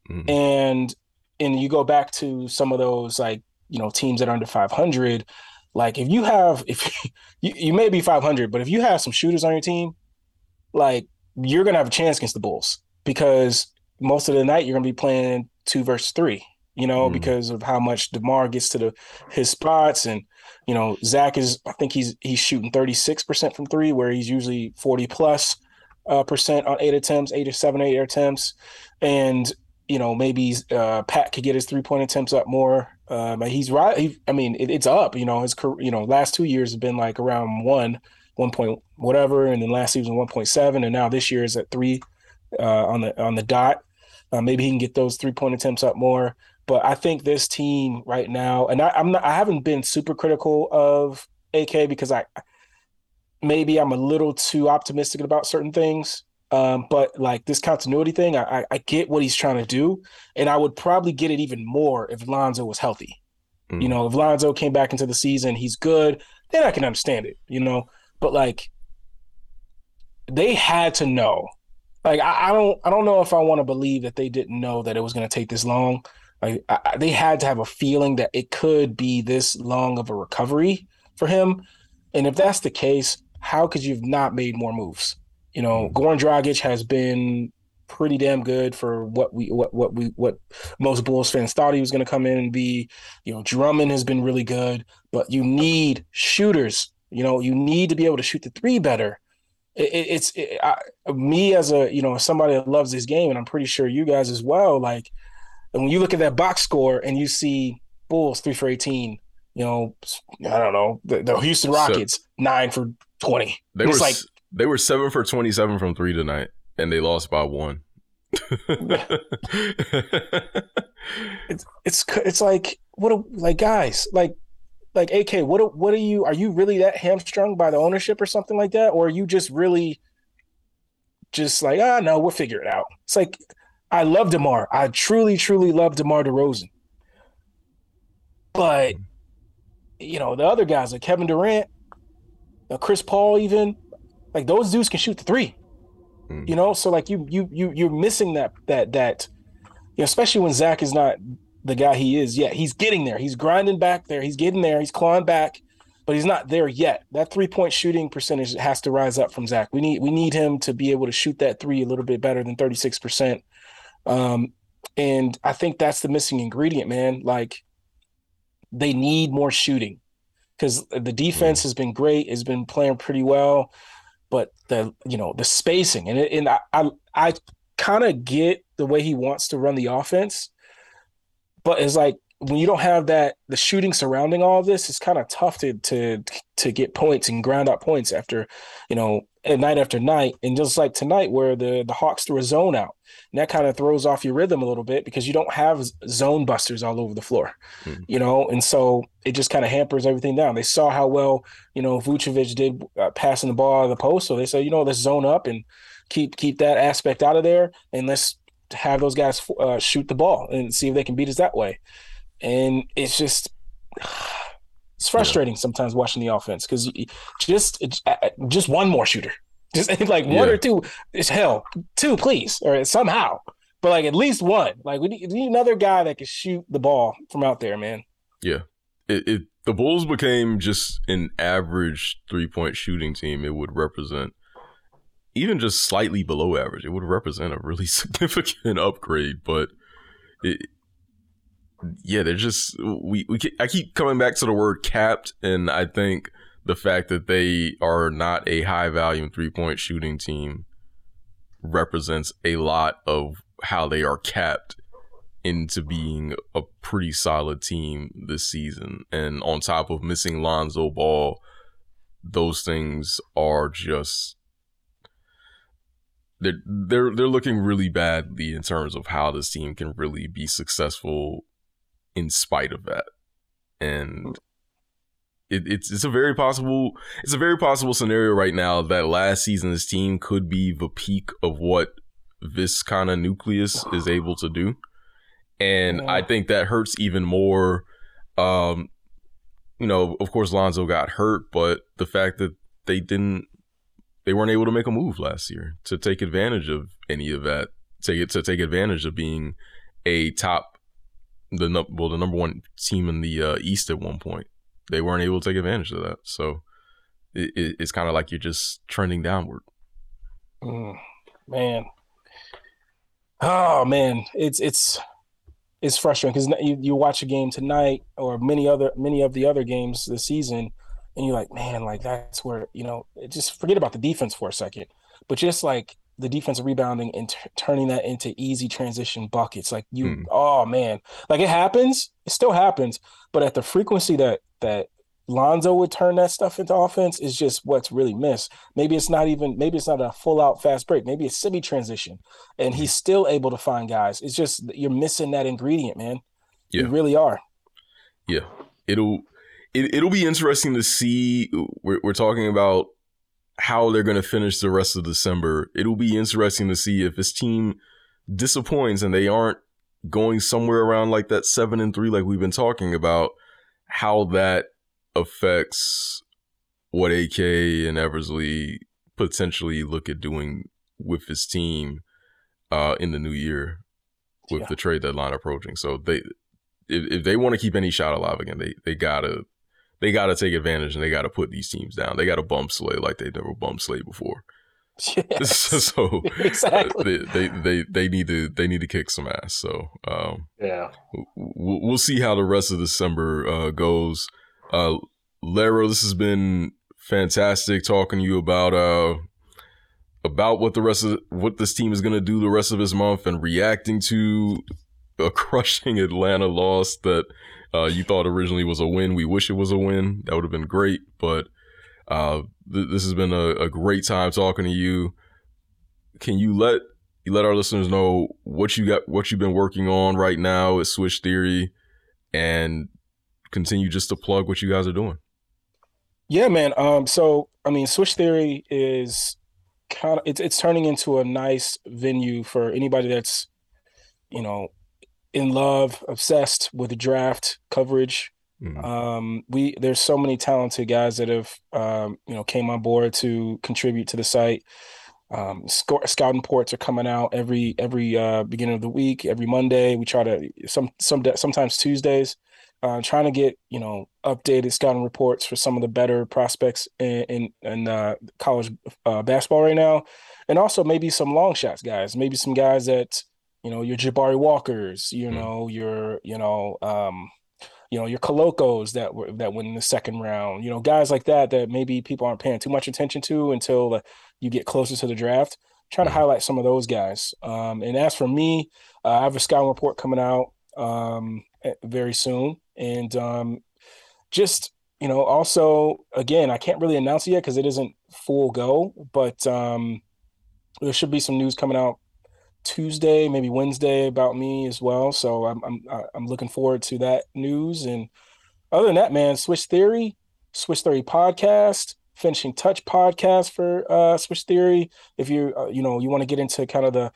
mm-hmm. And and you go back to some of those like, you know, teams that are under 500, like if you have if you, you may be 500, but if you have some shooters on your team, like you're going to have a chance against the Bulls because most of the night you're going to be playing 2 versus 3 you know, mm. because of how much DeMar gets to the his spots. And, you know, Zach is I think he's he's shooting 36% from three, where he's usually 40 plus uh, percent on eight attempts, eight or seven, eight attempts. And, you know, maybe uh, Pat could get his three point attempts up more. Um, he's right. He, I mean, it, it's up. You know, his you know last two years have been like around one, one point whatever, and then last season one point seven, and now this year is at three uh, on the on the dot. Uh, maybe he can get those three point attempts up more. But I think this team right now, and I, I'm not, I haven't been super critical of AK because I maybe I'm a little too optimistic about certain things. Um, but like this continuity thing, I, I get what he's trying to do, and I would probably get it even more if Lonzo was healthy. Mm. You know, if Lonzo came back into the season, he's good, then I can understand it. You know, but like they had to know. Like I, I don't, I don't know if I want to believe that they didn't know that it was going to take this long. Like I, they had to have a feeling that it could be this long of a recovery for him. And if that's the case, how could you have not made more moves? You know. Goran Dragic has been pretty damn good for what we what what we what most Bulls fans thought he was going to come in and be. You know, Drummond has been really good, but you need shooters. You know, you need to be able to shoot the three better. It, it, it's it, I, me as a you know somebody that loves this game, and I'm pretty sure you guys as well. Like and when you look at that box score and you see Bulls three for eighteen, you know, I don't know, the, the Houston Rockets so, nine for twenty. They were like they were seven for twenty seven from three tonight, and they lost by one. it's it's it's like what a, like guys like like AK what what are you are you really that hamstrung by the ownership or something like that or are you just really just like ah no we'll figure it out it's like I love DeMar. I truly, truly love DeMar DeRozan. But, you know, the other guys like Kevin Durant, uh, Chris Paul, even, like those dudes can shoot the three. Mm. You know, so like you you you you're missing that that that you know, especially when Zach is not the guy he is yet. He's getting there. He's grinding back there. He's getting there. He's clawing back, but he's not there yet. That three point shooting percentage has to rise up from Zach. We need we need him to be able to shoot that three a little bit better than 36%. Um, and I think that's the missing ingredient, man. Like they need more shooting because the defense has been great, has been playing pretty well, but the you know the spacing and it, and I I, I kind of get the way he wants to run the offense, but it's like when you don't have that the shooting surrounding all this, it's kind of tough to to to get points and ground out points after you know night after night. And just like tonight, where the the Hawks threw a zone out, and that kind of throws off your rhythm a little bit because you don't have zone busters all over the floor, mm-hmm. you know, and so it just kind of hampers everything down. They saw how well you know Vucevic did uh, passing the ball out of the post, so they said, you know, let's zone up and keep keep that aspect out of there, and let's have those guys uh, shoot the ball and see if they can beat us that way. And it's just it's frustrating yeah. sometimes watching the offense because just just one more shooter, just like one yeah. or two is hell. Two, please, or somehow, but like at least one. Like we need, we need another guy that can shoot the ball from out there, man. Yeah, it, it the Bulls became just an average three point shooting team. It would represent even just slightly below average. It would represent a really significant upgrade, but it yeah, they're just we we I keep coming back to the word capped, and I think the fact that they are not a high volume three point shooting team represents a lot of how they are capped into being a pretty solid team this season. And on top of missing Lonzo Ball, those things are just they're they're they're looking really badly in terms of how this team can really be successful in spite of that. And it, it's it's a very possible it's a very possible scenario right now that last season's team could be the peak of what this kind of nucleus is able to do. And yeah. I think that hurts even more. Um, you know, of course, Lonzo got hurt, but the fact that they didn't, they weren't able to make a move last year to take advantage of any of that, take it to take advantage of being a top, the well, the number one team in the uh, East at one point. They weren't able to take advantage of that, so it, it, it's kind of like you're just trending downward. Mm, man, oh man, it's it's it's frustrating because you, you watch a game tonight or many other many of the other games this season and you're like man like that's where you know just forget about the defense for a second. But just like the defense rebounding and t- turning that into easy transition buckets like you mm. oh man like it happens it still happens but at the frequency that that Lonzo would turn that stuff into offense is just what's really missed. Maybe it's not even maybe it's not a full out fast break. Maybe it's semi transition, and he's still able to find guys. It's just you're missing that ingredient, man. Yeah. You really are. Yeah, it'll it, it'll be interesting to see. We're, we're talking about how they're going to finish the rest of December. It'll be interesting to see if this team disappoints and they aren't going somewhere around like that seven and three, like we've been talking about. How that affects what AK and Eversley potentially look at doing with his team uh, in the new year with yeah. the trade deadline approaching. So they if, if they want to keep any shot alive again, they they gotta they gotta take advantage and they gotta put these teams down. They gotta bump Slay like they've never bumped Slay before. Yes. so exactly. They, they, they they need to they need to kick some ass. So um, yeah, we'll, we'll see how the rest of December uh, goes. Uh, Lero, this has been fantastic talking to you about uh about what the rest of what this team is going to do the rest of this month and reacting to a crushing Atlanta loss that uh, you thought originally was a win. We wish it was a win. That would have been great, but uh, th- this has been a, a, great time talking to you. Can you let you let our listeners know what you got, what you've been working on right now at Switch Theory, and continue just to plug what you guys are doing. Yeah, man. Um, so I mean, Switch Theory is kind of it's it's turning into a nice venue for anybody that's, you know, in love, obsessed with the draft coverage. Mm-hmm. Um, we there's so many talented guys that have um, you know came on board to contribute to the site. Um, sc- scouting reports are coming out every every uh, beginning of the week, every Monday. We try to some some sometimes Tuesdays uh, trying to get you know updated scouting reports for some of the better prospects in in, in uh, college uh, basketball right now, and also maybe some long shots guys, maybe some guys that you know your Jabari Walkers, you mm. know your you know um, you know your Kolokos that were that went in the second round, you know guys like that that maybe people aren't paying too much attention to until uh, you get closer to the draft. Trying to mm. highlight some of those guys. Um, and as for me, uh, I have a scouting report coming out um, very soon and um, just you know also again i can't really announce it yet because it isn't full go but um, there should be some news coming out tuesday maybe wednesday about me as well. So i'm i'm, I'm looking forward to that news. And other than that man switch theory switch theory podcast finishing touch podcast for uh, switch theory. If you uh, you know you want to get into kind of the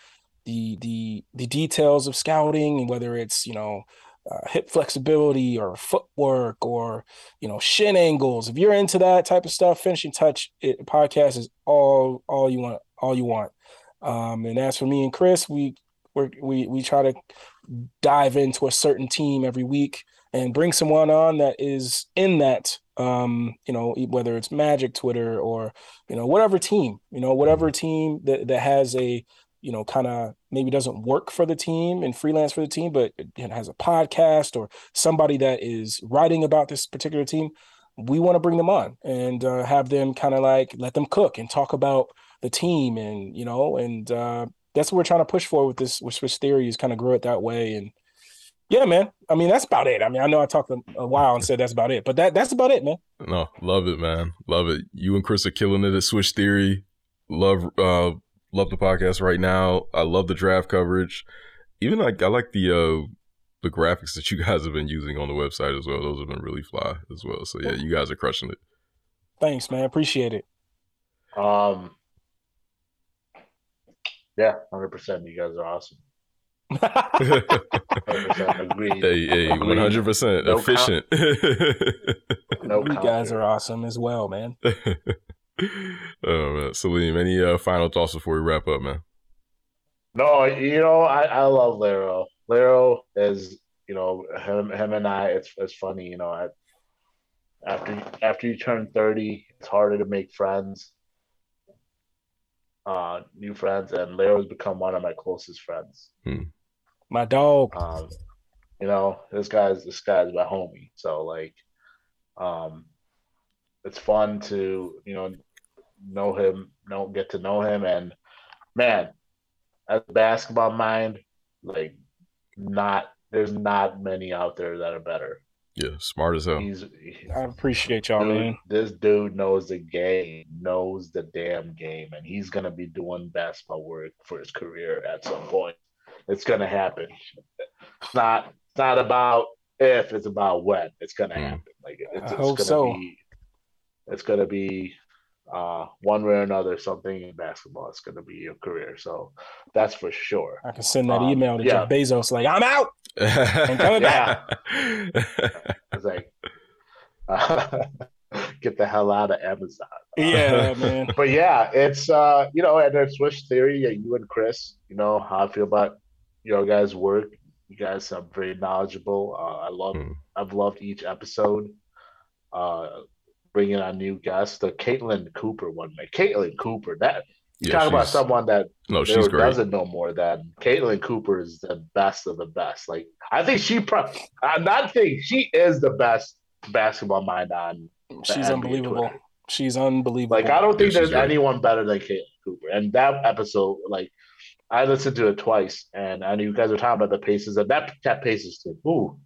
the the the details of scouting and whether it's you know uh, hip flexibility or footwork or you know shin angles if you're into that type of stuff finishing touch it, podcast is all all you want all you want um, and as for me and chris we we we try to dive into a certain team every week and bring someone on that is in that um, you know whether it's magic twitter or you know whatever team you know whatever team that, that has a you know, kind of maybe doesn't work for the team and freelance for the team, but it has a podcast or somebody that is writing about this particular team, we want to bring them on and uh, have them kind of like let them cook and talk about the team and you know and uh, that's what we're trying to push for with this with Switch Theory is kind of grow it that way and yeah, man. I mean, that's about it. I mean, I know I talked a, a while and said that's about it, but that that's about it, man. No, love it, man. Love it. You and Chris are killing it at Switch Theory. Love uh love the podcast right now. I love the draft coverage. Even like I like the uh the graphics that you guys have been using on the website as well. Those have been really fly as well. So yeah, you guys are crushing it. Thanks, man. Appreciate it. Um, yeah, hundred percent. You guys are awesome. 100% agreed. Hey, hey, one hundred percent efficient. No you guys are awesome as well, man. oh man, Salim, any uh, final thoughts before we wrap up, man? No, you know, I, I love Lero. Lero is, you know, him him and I, it's it's funny, you know, I, after after you turn 30, it's harder to make friends, uh, new friends, and Lero's become one of my closest friends. My dog. Um, you know, this guy's this guy's my homie. So like, um, it's fun to you know know him, know get to know him, and man, as a basketball mind, like not there's not many out there that are better. Yeah, smart as hell. He's, he- I appreciate y'all, dude, man. this dude knows the game, knows the damn game, and he's gonna be doing basketball work for his career at some point. It's gonna happen. It's not it's not about if, it's about when. It's gonna Mm. happen. Like it's, I it's hope gonna so. be it's gonna be uh one way or another something in basketball. It's gonna be your career. So that's for sure. I can send that Um, email to yeah. Jeff Bezos, like, I'm out. coming back. It's like get the hell out of Amazon. Yeah, man. but yeah, it's uh, you know, and then Switch Theory, yeah, you and Chris, you know how I feel about your guys' work. You guys are very knowledgeable. Uh, I love, Hmm. I've loved each episode. Uh, bringing on new guests. The Caitlin Cooper one, man. Caitlin Cooper, that you Yeah, talk about someone that no, Lero she's great. doesn't know more than Caitlin Cooper is the best of the best. Like I think she, pro- I'm not think she is the best basketball mind on She's NBA unbelievable. Twitter. She's unbelievable. like I don't think Yeah, there's great. anyone better than Caitlin Cooper. And that episode, like I listened to it twice, and I know you guys were talking about the Pacers, and that that Pacers team, ooh,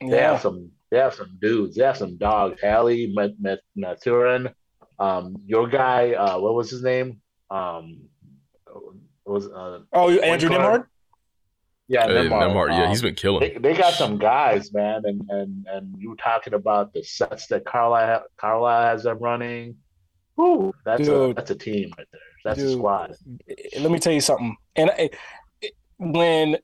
they yeah. have some, they have some dudes, they have some dogs. Hallie, Met, Mat- Mathurin, um, your guy, uh, what was his name? Um, was uh, Oh, Andrew Point. Nembhard? yeah, Hey, Nembhard. Nembhard, yeah, Um, he's been killing. they, they got some guys, man, and and and you were talking about the sets that Carlisle Carlisle has them running. Woo, that's a that's a team right there. That's a squad. let me tell you something. And I, when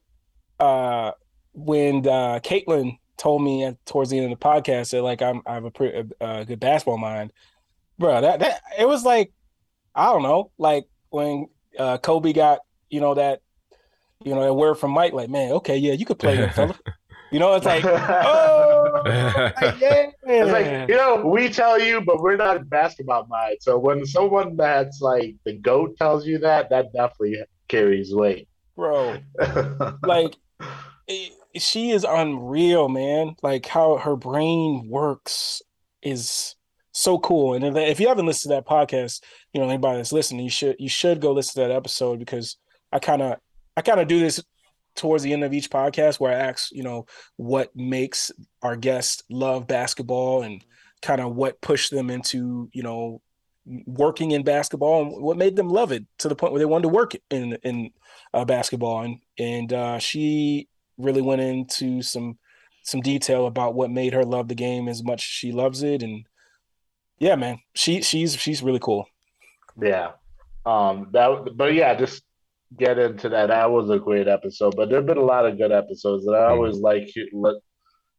uh when uh Caitlin told me at, towards the end of the podcast that like I'm I have a pretty uh, good basketball mind, bro. That that it was like I don't know, like when uh Kobe got you know that you know that word from Mike, like man, okay, yeah, you could play him, fella. You know, it's like oh, like, yeah. It's like you know, we tell you, but we're not basketball mind. So when someone that's like the goat tells you that, that definitely carries weight. bro. like it, she is unreal man. Like how her brain works is so cool. And if, you haven't listened to that podcast you know anybody that's listening you should you should go listen to that episode because i kind of i kind of do this towards the end of each podcast where i ask you know what makes our guests love basketball and kind of what pushed them into you know working in basketball and what made them love it to the point where they wanted to work in in uh, basketball. And and uh, she really went into some some detail about what made her love the game as much as she loves it and yeah man she she's she's really cool Yeah. Um that but yeah, just get into that. That was a great episode. But there've been a lot of good episodes that I always like you let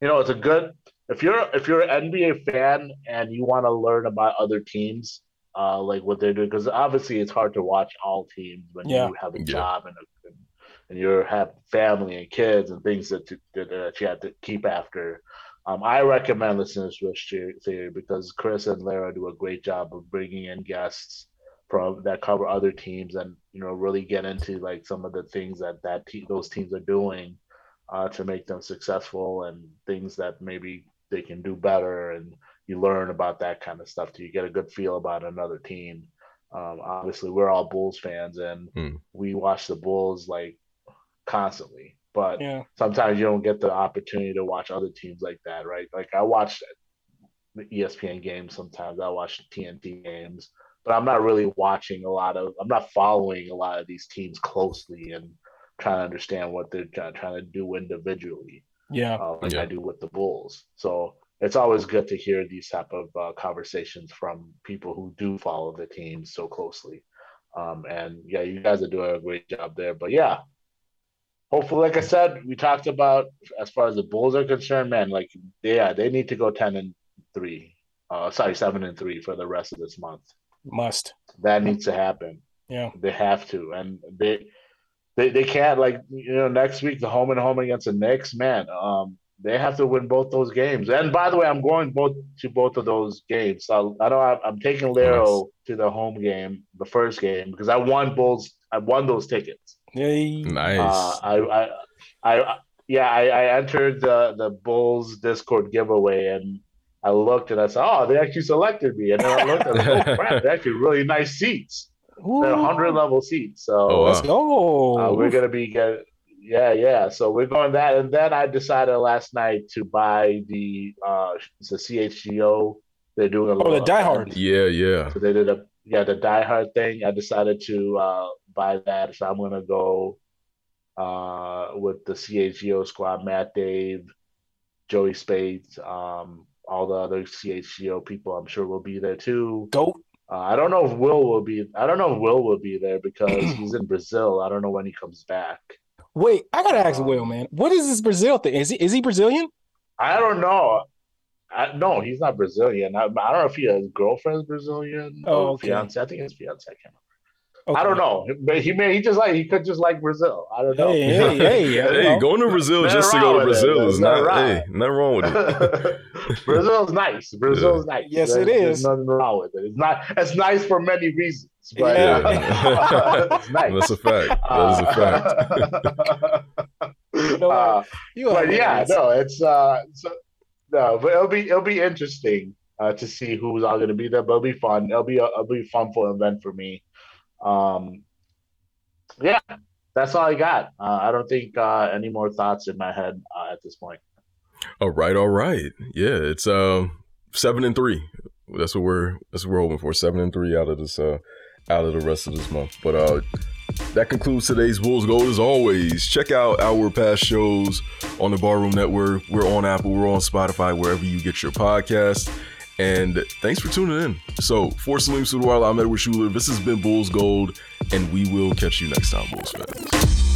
you know, it's a good if you're if you're an NBA fan and you want to learn about other teams, uh like what they're doing, because obviously it's hard to watch all teams when Yeah. you have a Yeah. job and a, and you have family and kids and things that, to, that, that you have to keep after. Um, I recommend listening to Switch Theory because Chris and Lara do a great job of bringing in guests from that cover other teams and you know really get into like some of the things that that te- those teams are doing uh, to make them successful and things that maybe they can do better and you learn about that kind of stuff. Do you get a good feel about another team? Um, obviously, we're all Bulls fans and Hmm. we watch the Bulls like constantly. but Yeah. sometimes you don't get the opportunity to watch other teams like that, right? Like I watch the ESPN games sometimes. I watch TNT games, but I'm not really watching a lot of. I'm not following a lot of these teams closely and trying to understand what they're trying, trying to do individually, Yeah. uh, like Yeah. I do with the Bulls. So it's always good to hear these type of uh, conversations from people who do follow the teams so closely. Um, and yeah, you guys are doing a great job there. But yeah, hopefully, like I said, we talked about as far as the Bulls are concerned, man. Like, yeah, they need to go ten and three. Uh, sorry, seven and three for the rest of this month. Must. That needs to happen. Yeah. They have to, and they they they can't like you know next week the home and home against the Knicks, man. Um, they have to win both those games. And by the way, I'm going both to both of those games. So I know I'm, I'm taking Lero to the home game, the first game, because I won Bulls. I won those tickets. Yay. Nice. Uh, I, I, I, yeah, I, I entered the the Bulls Discord giveaway, and I looked and I said, "Oh, they actually selected me." And then I looked, and I was like, "Oh crap, they're actually really nice seats. Ooh. They're hundred level seats." So Oh, wow. Let's go. uh, we're gonna be get, yeah, yeah. So we're going that, and then I decided last night to buy the uh it's a CHGO. They're doing a Oh, the little Die. Hard. yeah, yeah. So they did a yeah the Die Hard thing. I decided to uh, buy that, so I'm gonna go uh, with the CHGO squad: Matt, Dave, Joey Spades, um, all the other CHGO people. I'm sure will be there too. Goat. Uh, I don't know if Will will be. I don't know if Will will be there because he's in Brazil. I don't know when he comes back. Wait, I gotta ask Um, Will, man. What is this Brazil thing? Is he is he Brazilian? I don't know. I, no, he's not Brazilian. I, I don't know if he has girlfriend's Brazilian Oh, or okay. fiance. I think it's fiance. I can't Okay. I don't know, but he may he just like he could just like Brazil. I don't know. Hey, hey, hey, I hey, going to Brazil Nothing just to go to. Brazil is not. wrong. Hey, nothing wrong with it. Brazil's nice. Brazil's nice. Yes, There's- it There's nothing wrong with it. It's not. It's nice for many reasons, but Yeah. it's nice. That's a fact. That is a fact. You know what? Uh, You but yeah, hilarious. no, it's uh, so, no, but it'll be it'll be interesting uh, to see who's all going to be there. But it'll be fun. It'll be a, it'll be a fun for event for me. Um, yeah, that's all I got. Uh, I don't think uh, any more thoughts in my head uh, at this point. All right, all right. Yeah, it's um seven and three. That's what we're that's what we're hoping for. Seven and three out of this uh out of the rest of this month. But uh that concludes today's Bulls Gold. As always, check out our past shows on the Barroom Network. We're on Apple, we're on Spotify, wherever you get your podcasts. And thanks for tuning in. So, for Salim Sudwala, I'm Edward Schuler. This has been Bulls Gold, and we will catch you next time, Bulls fans.